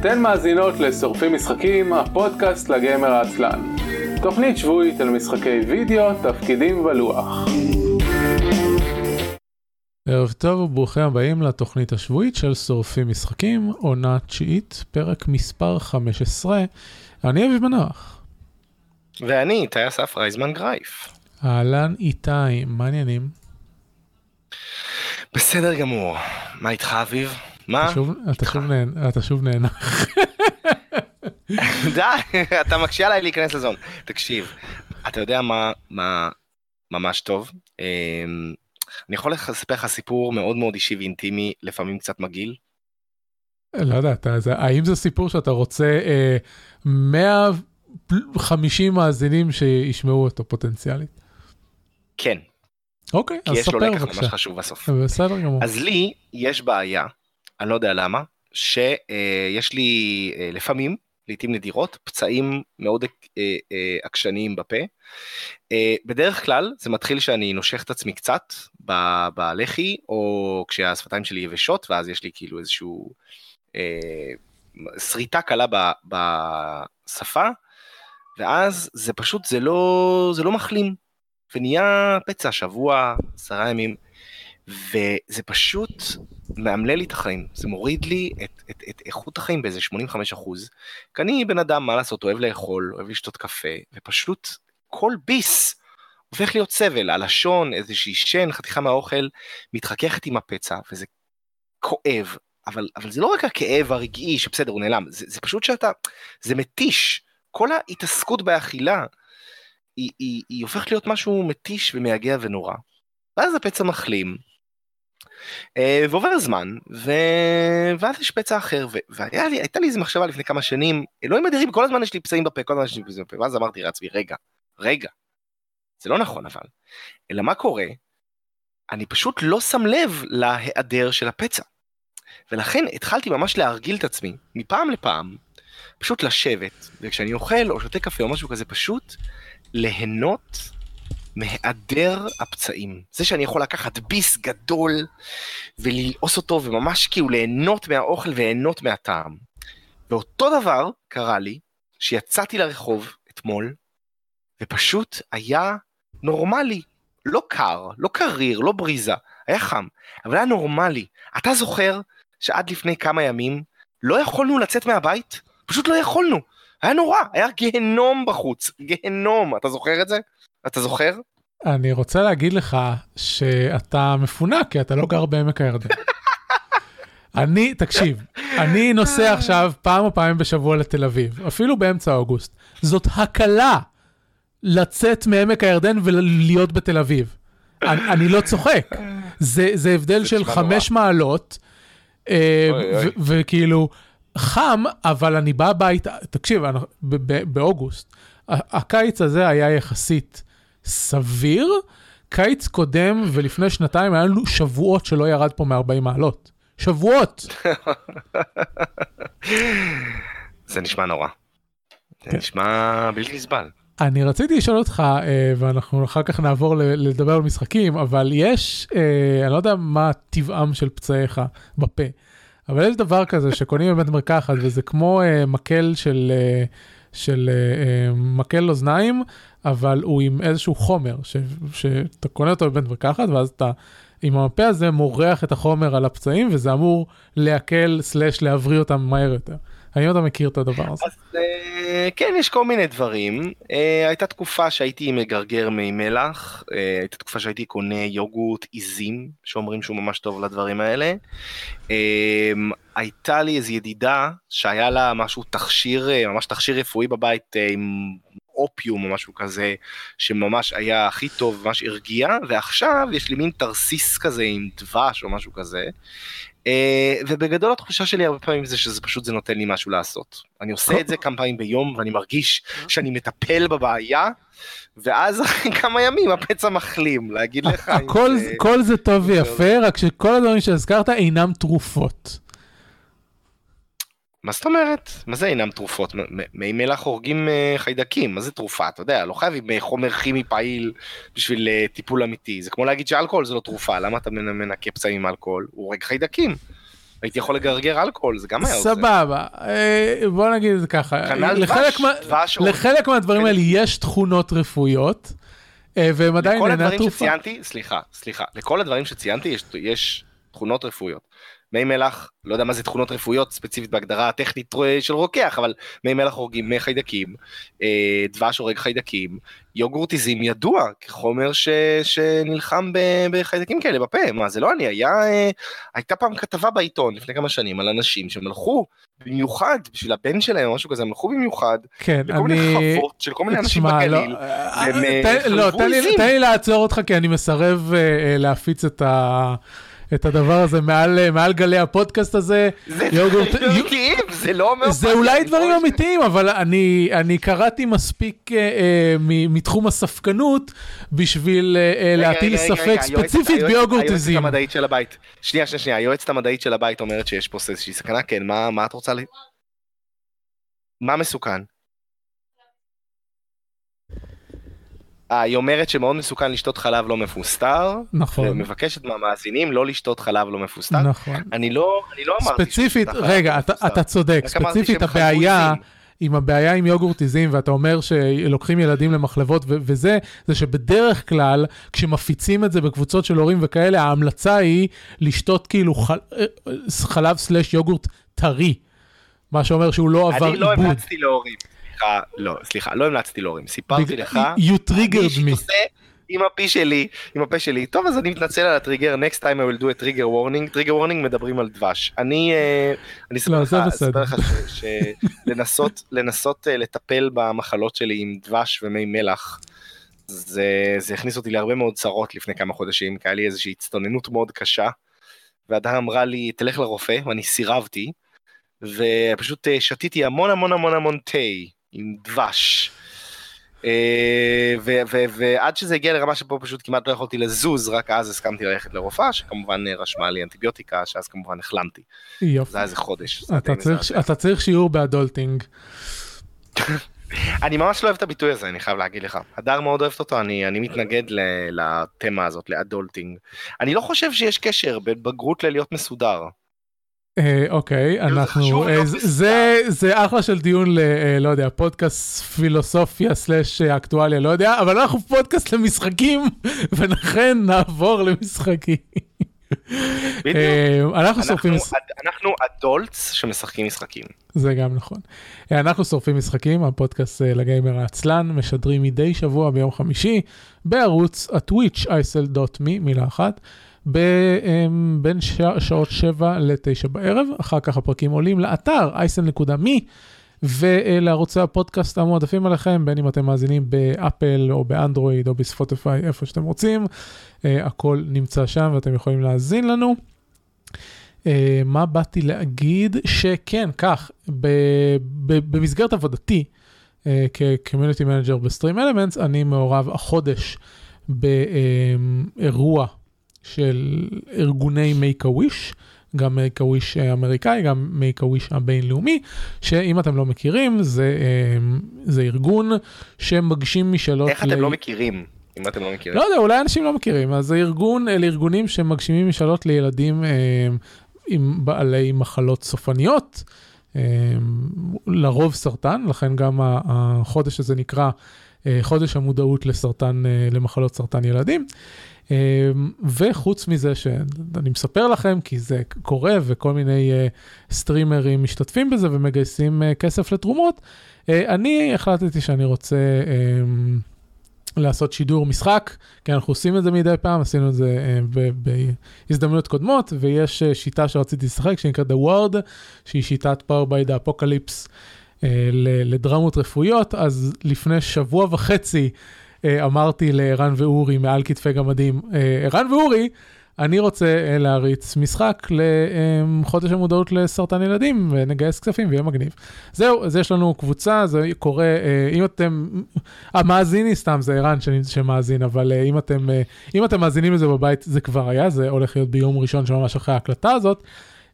אתן מאזינות לשורפים משחקים, הפודקאסט לגמר העצלן. תוכנית שבועית על משחקי וידאו, תפקידים ולוח. ערב טוב וברוכים הבאים לתוכנית השבועית של שורפים משחקים, עונה תשיעית, פרק מספר 15. אני אביב מנוח. ואני איתי אסף רייזמן גרייף. אהלן איתי, מה העניינים? בסדר גמור. מה איתך אביב? מה? אתה שוב, אתה שוב, נהנ... אתה שוב נהנח. די, אתה מקשה עליי להיכנס לזון. תקשיב, אתה יודע מה, מה ממש טוב? אמ, אני יכול לספר לך סיפור מאוד מאוד אישי ואינטימי, לפעמים קצת מגעיל. לא יודע, אתה, זה, האם זה סיפור שאתה רוצה אה, 150 מאזינים שישמעו אותו פוטנציאלית? כן. אוקיי, אז ספר כי יש לו לקח בבקשה. ממש חשוב בסוף. בסדר גמור. אז לי יש בעיה, אני לא יודע למה, שיש לי אה, לפעמים, לעיתים נדירות, פצעים מאוד אה, אה, עקשניים בפה. בדרך כלל זה מתחיל שאני נושך את עצמי קצת בלחי, או כשהשפתיים שלי יבשות, ואז יש לי כאילו איזשהו שריטה קלה בשפה, ואז זה פשוט, זה לא, זה לא מחלים, ונהיה פצע שבוע, עשרה ימים. וזה פשוט מאמלל לי את החיים, זה מוריד לי את, את, את איכות החיים באיזה 85 אחוז. כי אני בן אדם, מה לעשות, אוהב לאכול, אוהב לשתות קפה, ופשוט כל ביס הופך להיות סבל, הלשון, איזושהי שן, חתיכה מהאוכל, מתחככת עם הפצע, וזה כואב, אבל, אבל זה לא רק הכאב הרגעי, שבסדר, הוא נעלם, זה, זה פשוט שאתה, זה מתיש. כל ההתעסקות באכילה, היא, היא, היא הופכת להיות משהו מתיש ומייגע ונורא. ואז הפצע מחלים, ועובר זמן, ו... ואז יש פצע אחר, ו... והייתה לי איזה מחשבה לפני כמה שנים, אלוהים אדירים, כל הזמן יש לי פצעים בפה, כל הזמן יש לי פצעים בפה, ואז אמרתי לעצמי, רגע, רגע, זה לא נכון אבל, אלא מה קורה? אני פשוט לא שם לב להיעדר של הפצע. ולכן התחלתי ממש להרגיל את עצמי, מפעם לפעם, פשוט לשבת, וכשאני אוכל או שותה קפה או משהו כזה, פשוט ליהנות מהיעדר הפצעים. זה שאני יכול לקחת ביס גדול וללעוס אותו וממש כאילו ליהנות מהאוכל וליהנות מהטעם. ואותו דבר קרה לי שיצאתי לרחוב אתמול ופשוט היה נורמלי. לא קר, לא קריר, לא בריזה, היה חם, אבל היה נורמלי. אתה זוכר שעד לפני כמה ימים לא יכולנו לצאת מהבית? פשוט לא יכולנו. היה נורא, היה גיהנום בחוץ, גיהנום, אתה זוכר את זה? אתה זוכר? אני רוצה להגיד לך שאתה מפונק, כי אתה לא גר בעמק הירדן. אני, תקשיב, אני נוסע עכשיו פעם או פעמים בשבוע לתל אביב, אפילו באמצע אוגוסט. זאת הקלה לצאת מעמק הירדן ולהיות בתל אביב. אני, אני לא צוחק. זה, זה הבדל של חמש מעלות, אה, וכאילו, חם, אבל אני בא הביתה, תקשיב, ב- באוגוסט, הקיץ הזה היה יחסית סביר. קיץ קודם ולפני שנתיים היה לנו שבועות שלא ירד פה מ-40 מעלות. שבועות. זה נשמע נורא. זה כן. נשמע בלתי נסבל. אני רציתי לשאול אותך, אה, ואנחנו אחר כך נעבור לדבר על משחקים, אבל יש, אה, אני לא יודע מה טבעם של פצעיך בפה, אבל יש דבר כזה שקונים בבית מרקחת, וזה כמו אה, מקל של, של אה, אה, מקל אוזניים, אבל הוא עם איזשהו חומר, שאתה קונה אותו בבית מרקחת, ואז אתה עם המפה הזה מורח את החומר על הפצעים, וזה אמור להקל סלאש להבריא אותם מהר יותר. האם אתה מכיר את הדבר הזה? אז אה, כן, יש כל מיני דברים. אה, הייתה תקופה שהייתי מגרגר מי מלח, אה, הייתה תקופה שהייתי קונה יוגורט עיזים, שאומרים שהוא ממש טוב לדברים האלה. אה, הייתה לי איזו ידידה שהיה לה משהו תכשיר, אה, ממש תכשיר רפואי בבית אה, עם אופיום או משהו כזה, שממש היה הכי טוב, ממש הרגיע, ועכשיו יש לי מין תרסיס כזה עם דבש או משהו כזה. אה, ובגדול התחושה שלי הרבה פעמים זה שזה פשוט זה נותן לי משהו לעשות. אני עושה את זה כמה פעמים ביום ואני מרגיש שאני מטפל בבעיה, ואז אחרי כמה ימים הפצע מחלים, להגיד לך. הכל, זה- כל זה טוב ויפה, רק שכל הדברים שהזכרת אינם תרופות. מה זאת אומרת? מה זה אינם תרופות? מי מלח הורגים אה, חיידקים, מה זה תרופה? אתה יודע, לא חייבים אה, חומר כימי פעיל בשביל אה, טיפול אמיתי. זה כמו להגיד שאלכוהול זה לא תרופה, למה אתה מנ- מנקה פצעים עם אלכוהול? הוא הורג חיידקים. הייתי יכול לגרגר אלכוהול, זה גם היה עוזר. סבבה, בוא נגיד את זה ככה, כנ"ל לחלק מה- מהדברים האלה יש תכונות רפואיות, והם עדיין לכל אינה הדברים תרופה. שציינתי, סליחה, סליחה, לכל הדברים שציינתי יש תכונות רפואיות. מי מלח, לא יודע מה זה תכונות רפואיות ספציפית בהגדרה הטכנית של רוקח, אבל מי מלח הורגים חיידקים, אה, דבש הורג חיידקים, יוגורטיזם ידוע כחומר ש, שנלחם ב, בחיידקים כאלה בפה, מה זה לא אני, היה, אה, הייתה פעם כתבה בעיתון לפני כמה שנים על אנשים שהם הלכו במיוחד בשביל הבן שלהם או משהו כזה, הם הלכו במיוחד כן, לכל מיני אני... חוות של כל מיני אנשים לא, בגליל. אה, והם, אה, תן- לא, תן לי- עיזים. תן לי לעצור אותך, כי אני מסרב אה, אה, להפיץ את ה... את הדבר הזה מעל, אה, מעל גלי הפודקאסט הזה. זה יוגורט- דברים יו- אמיתיים, זה לא אומר... זה אולי דברים אמיתיים, אבל אני, אני קראתי מספיק אה, אה, מ- מתחום הספקנות בשביל אה, אה, להטיל ספק ספציפית ביוגורט היועצת. המדעית של הבית. שנייה, שנייה, שנייה, היועצת המדעית של הבית אומרת שיש פה איזושהי סכנה, כן, מה מה את רוצה ל... מה מסוכן? אה, היא אומרת שמאוד מסוכן לשתות חלב לא מפוסטר, נכון, ומבקשת מהמאזינים לא לשתות חלב לא מפוסטר. נכון. אני לא אני לא אמרתי ספציפית, רגע, לא אתה. אתה צודק, ספציפית הבעיה. עם הבעיה עם יוגורט עיזים, ואתה אומר שלוקחים ילדים למחלבות ו- וזה, זה שבדרך כלל, כשמפיצים את זה בקבוצות של הורים וכאלה, ההמלצה היא לשתות כאילו חל- אה, חלב סלש יוגורט טרי. מה שאומר שהוא לא עבר אני לא עיבוד. המלצתי להורים. סליחה, לא, סליחה, לא המלצתי להורים. סיפרתי בג- לך. You triggered me. עם הפי שלי, עם הפה שלי. טוב, אז אני מתנצל על הטריגר, next time I will do a trigger warning. טריגר warning מדברים על דבש. אני, אה, אני אספר לא, לך, לך שלנסות לנסות אה, לטפל במחלות שלי עם דבש ומי מלח, זה, זה הכניס אותי להרבה מאוד צרות לפני כמה חודשים, כי היה לי איזושהי הצטוננות מאוד קשה, והדר אמרה לי, תלך לרופא, ואני סירבתי, ופשוט אה, שתיתי המון המון המון המון תה עם דבש. אה, ו- ו- ועד שזה הגיע לרמה שפה פשוט כמעט לא יכולתי לזוז, רק אז הסכמתי ללכת לרופאה, שכמובן אה, רשמה לי אנטיביוטיקה, שאז כמובן החלמתי. יופי. זה היה איזה חודש. אתה צריך, מזעזע. אתה צריך שיעור ב adulting. אני ממש לא אוהב את הביטוי הזה, אני חייב להגיד לך. הדר מאוד אוהבת אותו, אני, אני מתנגד לתמה הזאת, ל adulting. אני לא חושב שיש קשר בין בגרות ללהיות מסודר. אה, אוקיי, אנחנו, חשוב אה, זה- אחלה של דיון ל... אה, לא יודע, פודקאסט פילוסופיה slash אקטואליה, לא יודע, אבל אנחנו פודקאסט למשחקים, ולכן נעבור למשחקים. בדיוק. אנחנו שורפים, אנחנו, אדולטס שמשחקים משחקים. זה גם נכון. אנחנו שורפים משחקים, הפודקאסט לגיימר העצלן, משדרים מדי שבוע ביום חמישי בערוץ הטוויץ' isl.me, מילה אחת. ב- אמ, בין שע- שעות 7 ל-9 בערב, אחר כך הפרקים עולים לאתר isl.me ולערוצי הפודקאסט המועדפים עליכם, בין אם אתם מאזינים באפל או באנדרואיד או בספוטיפיי, איפה שאתם רוצים, אה, הכל נמצא שם ואתם יכולים להאזין לנו. אה, מה באתי להגיד? שכן, כך, במסגרת עבודתי אה, כ-community manager בסטרים אלמנטס, אני מעורב החודש באירוע של ארגוני make a wish, גם make a wish אמריקאי, גם make a wish הבינלאומי, שאם אתם לא מכירים, זה, אה, זה ארגון שמגשים משאלות... איך אתם לא מכירים? אם אתם לא מכירים. לא יודע, אולי אנשים לא מכירים. אז זה ארגון, אלה ארגונים שמגשימים משאלות לילדים אה, עם בעלי מחלות סופניות, אה, לרוב סרטן, לכן גם החודש הזה נקרא אה, חודש המודעות לסרטן, אה, למחלות סרטן ילדים. אה, וחוץ מזה שאני מספר לכם, כי זה קורה וכל מיני אה, סטרימרים משתתפים בזה ומגייסים אה, כסף לתרומות, אה, אני החלטתי שאני רוצה... אה, לעשות שידור משחק, כי אנחנו עושים את זה מדי פעם, עשינו את זה בהזדמנויות קודמות, ויש שיטה שרציתי לשחק שנקראת The Word, שהיא שיטת Power by the Apocalypse לדרמות רפואיות, אז לפני שבוע וחצי אמרתי לערן ואורי מעל כתפי גמדים, אה, ערן ואורי, אני רוצה אה, להריץ משחק לחודש המודעות לסרטן ילדים ונגייס כספים ויהיה מגניב. זהו, אז יש לנו קבוצה, זה קורה, אה, אם אתם, המאזיני סתם זה ערן שמאזין, אבל אה, אם אתם, אה, אם אתם מאזינים לזה בבית זה כבר היה, זה הולך להיות ביום ראשון שממש אחרי ההקלטה הזאת,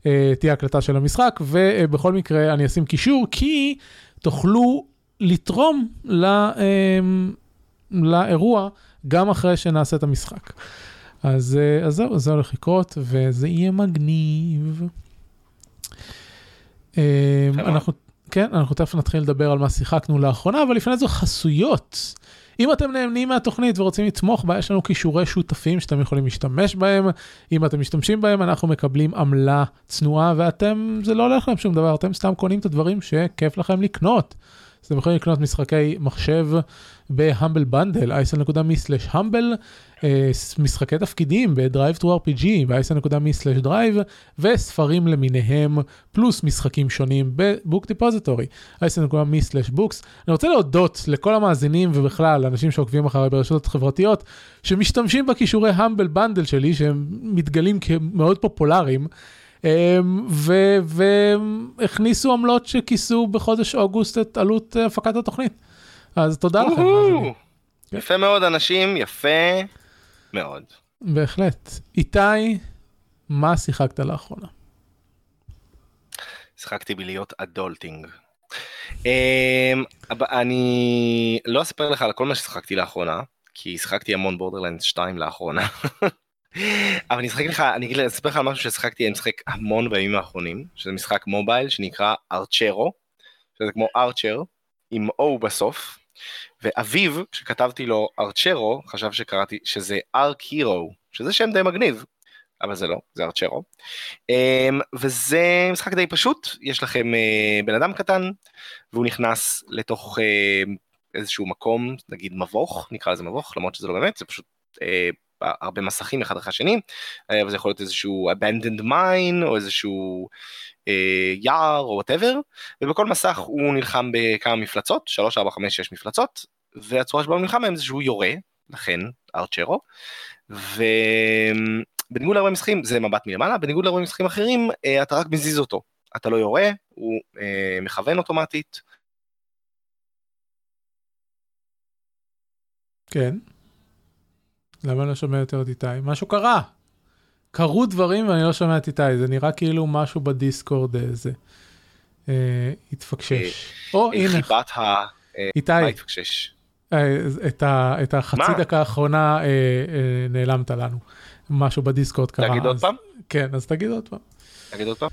אה, תהיה הקלטה של המשחק, ובכל מקרה אני אשים קישור, כי תוכלו לתרום ל, אה, לאירוע גם אחרי שנעשה את המשחק. אז, אה, אז זהו, זה הולך לקרות, וזה יהיה מגניב. מאוד. אנחנו, כן, אנחנו תכף נתחיל לדבר על מה שיחקנו לאחרונה, אבל לפני זה חסויות. אם אתם נהנים מהתוכנית ורוצים לתמוך בה, יש לנו כישורי שותפים שאתם יכולים להשתמש בהם. אם אתם משתמשים בהם, אנחנו מקבלים עמלה צנועה, ואתם, זה לא הולך לכם שום דבר, אתם סתם קונים את הדברים שכיף לכם לקנות. אז אתם יכולים לקנות משחקי מחשב בהמבל בנדל, isl.me/humble, אה, משחקי תפקידים ב-Drive to RPG, ב-isl.me/drive, וספרים למיניהם, פלוס משחקים שונים ב-Book Depository, isl.me/books. אני רוצה להודות לכל המאזינים ובכלל, לאנשים שעוקבים אחריי ברשתות החברתיות, שמשתמשים בכישורי המבל בנדל שלי, שהם מתגלים כמאוד פופולריים. אמ, והכניסו עמלות שכיסו בחודש אוגוסט את עלות הפקת התוכנית. אז תודה לכם. כן. יפה מאוד אנשים, יפה מאוד. בהחלט. איתי, מה שיחקת לאחרונה? שיחקתי בלהיות אדולטינג. אמ, אני לא אספר לך על כל מה ששיחקתי לאחרונה, כי שיחקתי המון בורדרלנד 2 לאחרונה. אבל אני אשחק לך, אני אספר לך על משהו ששיחקתי, אני משחק המון בימים האחרונים, שזה משחק מובייל שנקרא ארצ'רו, שזה כמו ארצ'ר, עם O בסוף, ואביו, כשכתבתי לו ארצ'רו, חשב שקראתי שזה ארק הירו, שזה שם די מגניב, אבל זה לא, זה ארצ'רו. אמ, וזה משחק די פשוט, יש לכם אה, בן אדם קטן, והוא נכנס לתוך אה, איזשהו מקום, נגיד מבוך, נקרא לזה מבוך, למרות שזה לא באמת, זה פשוט אה, הרבה מסכים אחד אחרי השני, אה, וזה יכול להיות איזשהו abandoned mine, או איזשהו אה, יער, או וואטאבר, ובכל מסך הוא נלחם בכמה מפלצות, 3, 4, 5, 6 מפלצות, והצורה שבה הוא נלחם בהם זה שהוא יורה, לכן ארצ'רו, ובניגוד להרבה משחקים, זה מבט מלמעלה, בניגוד להרבה משחקים אחרים, אה, אתה רק מזיז אותו, אתה לא יורה, הוא אה, מכוון אוטומטית, כן. למה אני לא שומע יותר את איתי? משהו קרה. קרו דברים ואני לא שומע את איתי, זה נראה כאילו משהו בדיסקורד איזה. אה, התפקשש. או אה, הנה, חיבת ה... איתי, מה התפקשש? אה, את ה- את החצי מה? דקה האחרונה אה, אה, נעלמת לנו. משהו בדיסקורד קרה. תגיד עוד פעם? כן, אז תגיד עוד פעם. תגיד עוד פעם.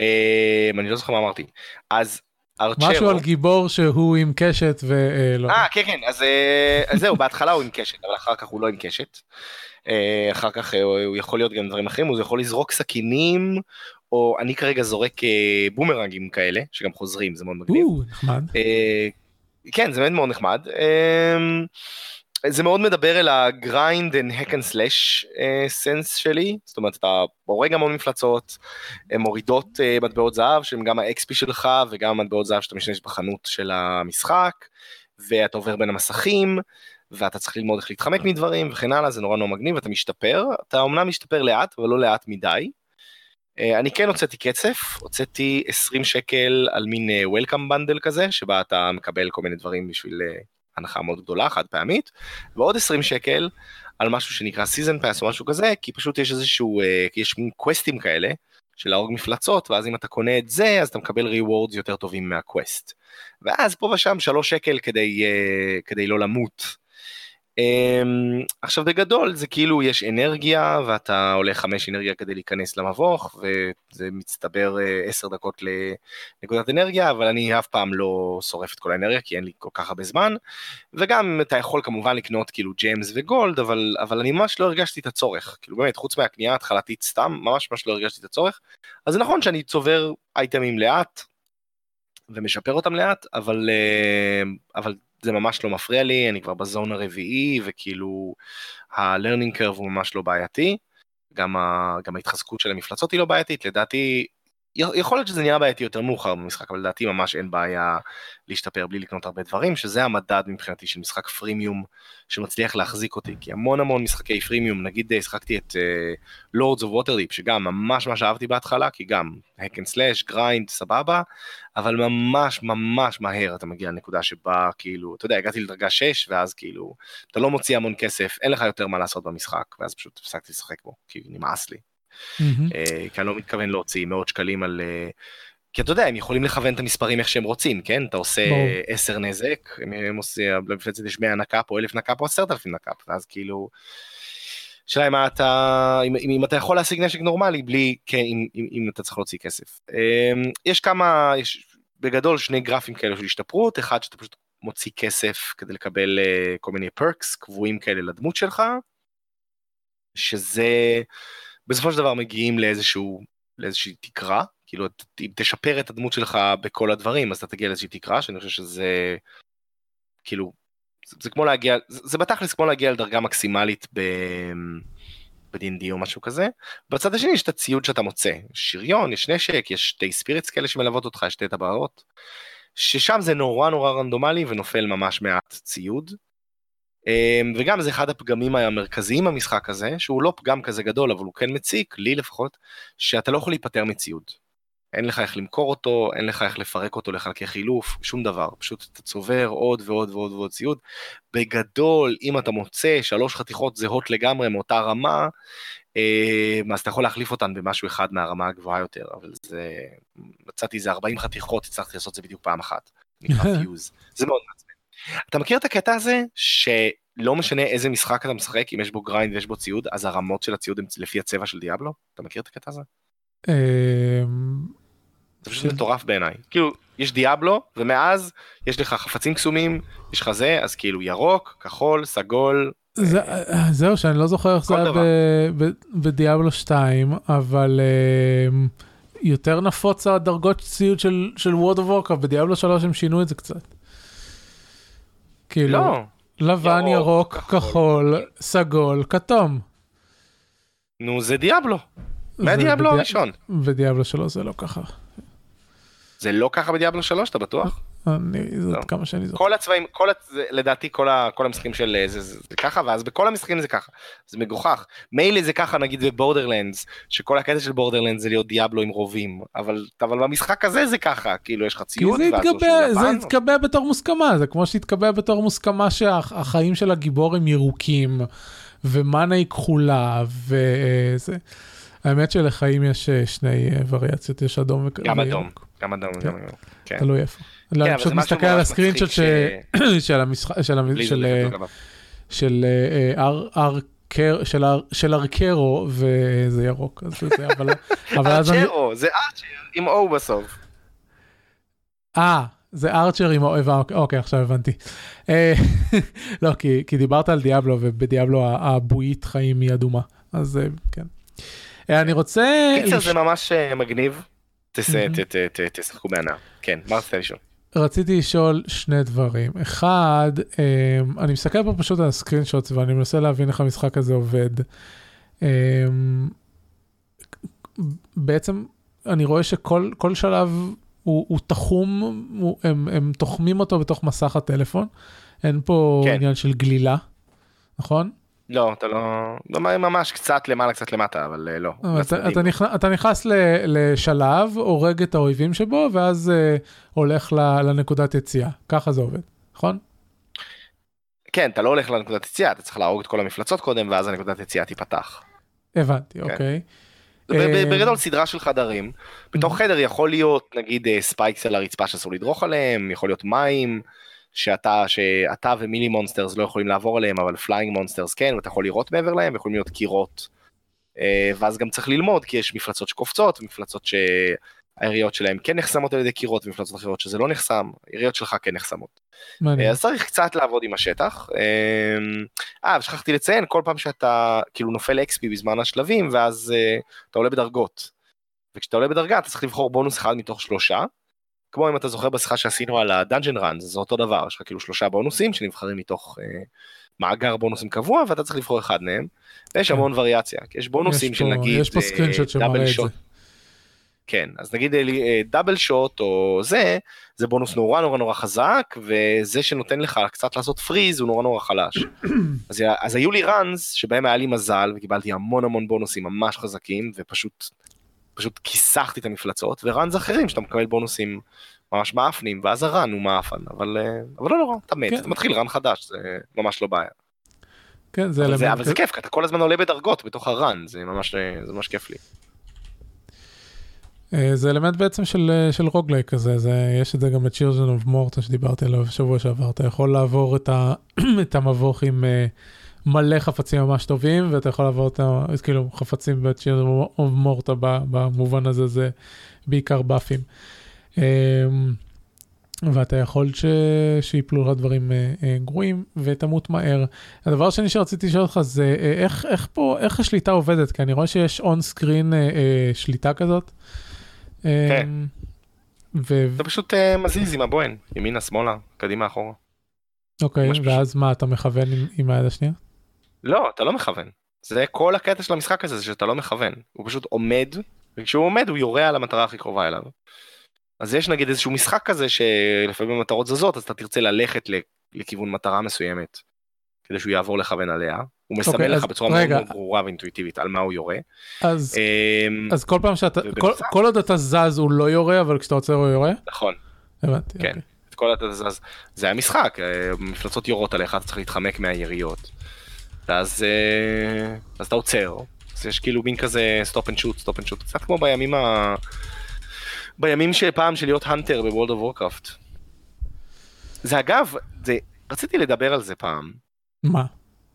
אה, אני לא זוכר מה אמרתי. אז. משהו על גיבור שהוא עם קשת ולא. אה, כן, כן, אז אה, אז זהו, בהתחלה הוא עם קשת, אבל אחר כך הוא לא עם קשת. אה, אחר כך אה, הוא יכול להיות גם דברים אחרים, הוא יכול לזרוק סכינים, או אני כרגע זורק אה, בומרנגים כאלה, שגם חוזרים, זה מאוד מגניב. או, נחמד. אה, כן, זה באמת מאוד נחמד. אה, זה מאוד מדבר אל ה-grind and hack and slash סנס שלי, זאת אומרת אתה הורג המון מפלצות, הן מורידות אה, מטבעות זהב שהן גם ה-XP שלך וגם מטבעות זהב שאתה משתמש בחנות של המשחק, ואתה עובר בין המסכים, ואתה צריך ללמוד איך להתחמק מדברים וכן הלאה, זה נורא נורא מגניב, אתה משתפר, אתה אומנם משתפר לאט, אבל לא לאט מדי. אה, אני כן הוצאתי קצף, הוצאתי 20 שקל על מין אה, Welcome bundle כזה, שבה אתה מקבל כל מיני דברים בשביל אה, הנחה מאוד גדולה, חד פעמית, ועוד 20 שקל על משהו שנקרא season pass או משהו כזה, כי פשוט יש איזשהו, אה, יש מין קווסטים כאלה, של להרוג מפלצות, ואז אם אתה קונה את זה, אז אתה מקבל rewards יותר טובים מהקווסט. ואז פה ושם 3 שקל כדי, אה, כדי לא למות. Um, עכשיו בגדול זה כאילו יש אנרגיה ואתה עולה 5 אנרגיה כדי להיכנס למבוך וזה מצטבר 10 דקות לנקודת אנרגיה אבל אני אף פעם לא שורף את כל האנרגיה כי אין לי כל כך הרבה זמן. וגם אתה יכול כמובן לקנות כאילו ג'יימס וגולד אבל אבל אני ממש לא הרגשתי את הצורך. כאילו באמת חוץ מהקנייה ההתחלתית סתם ממש ממש לא הרגשתי את הצורך. אז זה נכון שאני צובר אייטמים לאט ומשפר אותם לאט אבל אבל זה ממש לא מפריע לי, אני כבר בזון הרביעי, וכאילו ה-learning curve הוא ממש לא בעייתי, גם, ה, גם ההתחזקות של המפלצות היא לא בעייתית, לדעתי, יכול להיות שזה נראה בעייתי יותר מאוחר במשחק, אבל לדעתי ממש אין בעיה להשתפר בלי לקנות הרבה דברים, שזה המדד מבחינתי של משחק פרימיום שמצליח להחזיק אותי, כי המון המון משחקי פרימיום, נגיד שחקתי את uh, Lords of Waterdeep, שגם ממש ממש אהבתי בהתחלה, כי גם hack and slash, grind, סבבה, אבל ממש ממש מהר אתה מגיע לנקודה שבה כאילו, אתה יודע, הגעתי לדרגה 6, ואז כאילו, אתה לא מוציא המון כסף, אין לך יותר מה לעשות במשחק, ואז פשוט הפסקתי לשחק בו, כי נמאס לי. אה, כי אני לא מתכוון להוציא מאות שקלים על... אה, כי אתה יודע, הם יכולים לכוון את המספרים איך שהם רוצים, כן? אתה עושה. 10 נזק, הם עושים, למפלצת יש 100 נק"פ או 1,000 נק"פ או 10,000 נק"פ, ואז כאילו... השאלה אם אתה, אם, אם, אתה יכול להשיג נשק נורמלי בלי, כן, אם, אם, אם אתה צריך להוציא כסף. אמ, יש כמה, יש בגדול שני גרפים כאלה של השתפרות, אחד שאתה פשוט מוציא כסף כדי לקבל uh, כל מיני פרקס קבועים כאלה לדמות שלך, שזה בסופו של דבר מגיעים לאיזשהו, לאיזושהי תקרה, כאילו אם תשפר את הדמות שלך בכל הדברים אז אתה תגיע לאיזושהי תקרה שאני חושב שזה כאילו זה, זה כמו להגיע זה, זה בתכלס כמו להגיע לדרגה מקסימלית ב... ב-D&D או משהו כזה. בצד השני יש את הציוד שאתה מוצא, שריון, יש נשק, יש שתי ספיריטס כאלה שמלוות אותך, יש שתי טבעות, ששם זה נורא נורא רנדומלי ונופל ממש מעט ציוד. אמ, וגם זה אחד הפגמים המרכזיים במשחק הזה, שהוא לא פגם כזה גדול, אבל הוא כן מציק, לי לפחות, שאתה לא יכול להיפטר מציוד. אין לך איך למכור אותו, אין לך איך לפרק אותו לחלקי חילוף, שום דבר, פשוט אתה צובר עוד ועוד ועוד ועוד ציוד. בגדול, אם אתה מוצא שלוש חתיכות זהות לגמרי מאותה רמה, אה, אז אתה יכול להחליף אותן במשהו אחד מהרמה הגבוהה יותר, אבל זה, מצאתי איזה 40 חתיכות, הצלחתי לעשות את זה בדיוק פעם אחת. זה מאוד. אתה מכיר את הקטע הזה, שלא משנה איזה משחק אתה משחק, אם יש בו grind ויש בו ציוד, אז הרמות של הציוד הן לפי הצבע של Diablo? אתה מכיר את הקטע הזה? אמ, זה פשוט מטורף בעיניי. כאילו, יש Diablo, ומאז יש לך חפצים קסומים, יש לך זה, אז כאילו ירוק, כחול, סגול. זה- זהו שאני לא זוכר איך זה היה ב Diablo 2 אבל אמ, יותר נפוץ הדרגות ציוד של של World of Warcraft ב Diablo 3 הם שינו את זה קצת. כאילו לא. לבן ירוק, ירוק כחול. כחול סגול כתום. נו, זה Diablo. זה מה Diablo בדיע- הראשון. ב Diablo 3 זה לא ככה. זה לא ככה ב Diablo 3, אתה בטוח? אני זה לא. עד כמה שאני זוכר. כל הצבעים, כל, הצ- זה- לדעתי כל, ה, כל המשחקים של אה, זה, זה, זה ככה, ואז בכל המשחקים זה ככה. זה מגוחך. מילא זה ככה נגיד בבורדרלנדס, שכל הקטע של בורדרלנדס זה להיות דיאבלו עם רובים, אבל, אבל במשחק הזה זה ככה, כאילו יש לך כי ציוד, זה ואז לא התקבע, זה התקבע בתור מוסכמה, זה כמו שהתקבע בתור מוסכמה שהחיים של הגיבור הם ירוקים, ומאנה היא כחולה, וזה. האמת שלחיים יש אה, שני אה, וריאציות, יש אדום וכ- גם. אדום, גם אדום, כן. גם אדום. כן. תלוי איפה. לא, כן, אני פשוט מסתכל על ש- של המשחק, של אר- של אר- של ארקרו, וזה ירוק, אבל אז אני, ארצ'רו, זה ארצ'ר עם O בסוף. אה, זה ארצ'ר עם אוהב, אוקיי, עכשיו הבנתי. אה, לא, כי, כי דיברת על דיאבלו, ובדיאבלו הבועית חיים היא אדומה, אז אה, כן. אה, אני רוצה... קיצר לש- זה ממש מגניב. תשחקו בהנאה. כן, מה רצית לשאול? רציתי לשאול שני דברים. אחד, אה, אני מסתכל פה פשוט על הסקרין שוטס ואני מנסה להבין איך המשחק הזה עובד. אה, בעצם אני רואה שכל כל שלב הוא, הוא תחום, הוא, הם, הם תוחמים אותו בתוך מסך הטלפון. אין פה כן. עניין של גלילה, נכון? לא, אתה לא... לא, ממש קצת למעלה, קצת למטה, אבל אה, לא. אבל אתה. אתה, נכנס, אתה נכנס ל- לשלב, הורג את האויבים שבו, ואז אה, הולך ל- לנקודת יציאה. ככה זה עובד, נכון? כן, אתה לא הולך לנקודת יציאה, אתה צריך להרוג את כל המפלצות קודם, ואז הנקודת יציאה תיפתח. הבנתי, כן. אוקיי. אה, בגדול סדרה של חדרים. בתוך חדר יכול להיות נגיד אה, spikes על הרצפה שאסור לדרוך עליהם, יכול להיות מים, שאתה, שאתה ו melee monsters לא יכולים לעבור עליהם, אבל flying monsters כן, ואתה יכול לראות מעבר להם, יכולים להיות קירות. אה, ואז גם צריך ללמוד, כי יש מפלצות שקופצות, מפלצות שהיריות שלהם כן נחסמות על ידי קירות, ומפלצות אחרות שזה לא נחסם, היריות שלך כן נחסמות. מעניין. אז צריך קצת לעבוד עם השטח. אה, ושכחתי לציין, כל פעם שאתה כאילו נופל XP בזמן השלבים, ואז אה, אתה עולה בדרגות. וכשאתה עולה בדרגה אתה צריך לבחור בונוס אחד מתוך שלושה. כמו אם אתה זוכר בשיחה שעשינו על הדאנג'ן ראנס, זה אותו דבר, יש לך כאילו שלושה בונוסים שנבחרים מתוך אה, מאגר בונוסים קבוע, ואתה צריך לבחור אחד מהם. ויש כן. המון וריאציה, כי יש בונוסים יש של פה- נגיד יש פה אה, סקרינשוט דאבל שמראה את זה. כן, אז נגיד אה, אה, דאבל שוט או זה, זה בונוס נורא נורא נורא חזק, וזה שנותן לך קצת לעשות פריז הוא נורא נורא חלש. אז, אז היו לי ראנס שבהם היה לי מזל וקיבלתי המון המון בונוסים ממש חזקים, ופשוט פשוט כיסחתי את המפלצות, וראנס אחרים שאתה מקבל בונוסים ממש מאפנים, ואז הראן הוא מאפן, אבל, אה, אבל לא נורא, אתה מת, כן. אתה מתחיל ראן חדש, זה ממש לא בעיה. כן, זה אבל זה. אבל זה כיף, כי אתה כל הזמן עולה בדרגות בתוך הראן, זה ממש, אה, זה ממש כיף לי. אה, זה אלמנט בעצם של, של רוגלייק כזה, זה, יש את זה גם ב-Children of Morta שדיברתי עליו בשבוע שעבר, אתה יכול לעבור את, ה, את המבוך עם uh, מלא חפצים ממש טובים ואתה יכול לעבור אותם כאילו חפצים ב-Children of Morta במובן הזה זה בעיקר באפים. אמ, ואתה יכול ש... שיפלו לך דברים אה, אה, גרועים ותמות מהר. הדבר השני שרציתי לשאול אותך זה אה, איך, איך פה, איך השליטה עובדת? כי אני רואה שיש און סקרין אה, אה, שליטה כזאת. כן. אמ, ו... אתה פשוט אה, מזיז עם הבוהן, ימינה, שמאלה, קדימה, אחורה. אוקיי, ממש פשוט. ואז מה, אתה מכוון עם, עם היד השנייה? לא, אתה לא מכוון. זה כל הקטע של המשחק הזה, זה שאתה לא מכוון. הוא פשוט עומד, וכשהוא עומד הוא יורה על המטרה הכי קרובה אליו. אז יש נגיד איזשהו משחק כזה שלפעמים המטרות זזות, אז אתה תרצה ללכת לכיוון מטרה מסוימת, כדי שהוא יעבור לכוון עליה. הוא מסמן אוקיי, לך בצורה רגע. מאוד ברורה ואינטואיטיבית על מה הוא יורה. אז, אמ, אז כל פעם שאתה, כל, כל עוד אתה זז הוא לא יורה, אבל כשאתה עוצר הוא יורה? נכון, הבנתי, כן. אוקיי. את כל אתה זז. זה המשחק, אה, מפלצות יורות עליך, אתה צריך להתחמק מהיריות. ואז אה, אז אתה עוצר. אז יש כאילו מין כזה stop and shoot, stop and shoot, קצת כמו בימים ה... בימים של פעם של להיות hunter ב World of Warcraft. זה אגב, זה, רציתי לדבר על זה פעם. מה?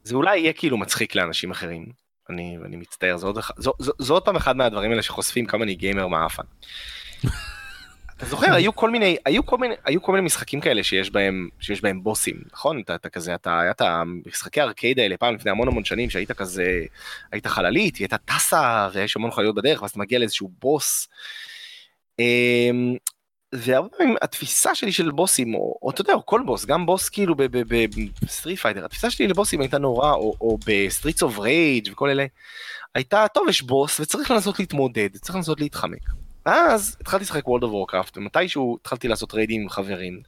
זה אולי יהיה כאילו מצחיק לאנשים אחרים. אני, אני מצטער, זה עוד, אחד- זו, זו, זו עוד פעם אחד מהדברים האלה שחושפים כמה אני גיימר מעפן. אתה זוכר, היו כל מיני, היו כל מיני, היו כל מיני משחקים כאלה שיש בהם, שיש בהם בוסים, נכון? אתה, אתה כזה, אתה, היה את המשחקי הארקייד האלה פעם לפני המון המון שנים, שהיית כזה, היית חללית, היא הייתה טסה, ויש המון חלליות בדרך, ואז אתה מגיע לאיזשהו בוס. אמ, והרבה פעמים התפיסה שלי של בוסים, או, או אתה יודע, או כל בוס, גם בוס כאילו ב Street Fighter, התפיסה שלי לבוסים הייתה נורא, או, או ב Streets of Rage וכל אלה, הייתה, טוב, יש בוס וצריך לנסות להתמודד, צריך לנסות להתחמק. ואז התחלתי לשחק World of Warcraft, ומתישהו התחלתי לעשות ריידים עם חברים,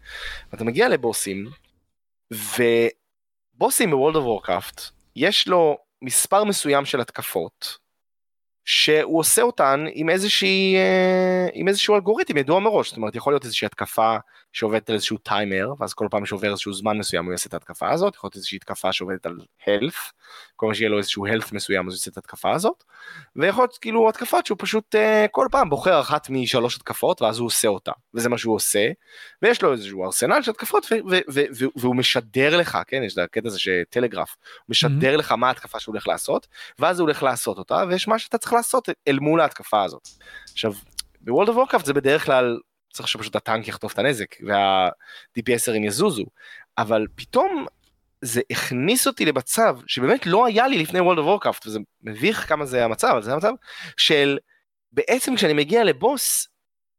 ואתה מגיע לבוסים, ובוסים ב World of Warcraft, יש לו מספר מסוים של התקפות, שהוא עושה אותן עם איזושהי, אה, עם איזשהו אלגוריתם ידוע מראש, זאת אומרת יכול להיות איזושהי התקפה שעובדת על איזשהו טיימר, ואז כל פעם שעובר איזשהו זמן מסוים הוא יעשה את ההתקפה הזאת, יכול להיות איזושהי התקפה שעובדת על health, כל פעם שיהיה לו איזשהו health מסוים אז הוא יעשה את ההתקפה הזאת, ויכול להיות כאילו התקפות שהוא פשוט אה, כל פעם בוחר אחת משלוש התקפות ואז הוא עושה אותה, וזה מה שהוא עושה, ויש לו איזשהו ארסנל של התקפות ו- ו- ו- ו- והוא משדר לך, כן, יש את הקטע הזה של telegraph, הוא משדר לך מה ההתקפה שהוא הולך לעשות, ואז הוא הולך לעשות אותה, ויש מה שאתה צריך לעשות אל מול ההתקפה הזאת. עכשיו, ב World of Warcraft זה בדרך כלל צריך שפשוט הטנק יחטוף את הנזק וה-DPSרים יזוזו, אבל פתאום זה הכניס אותי למצב שבאמת לא היה לי לפני World of Warcraft, וזה מביך כמה זה המצב, אבל זה המצב של בעצם כשאני מגיע לבוס,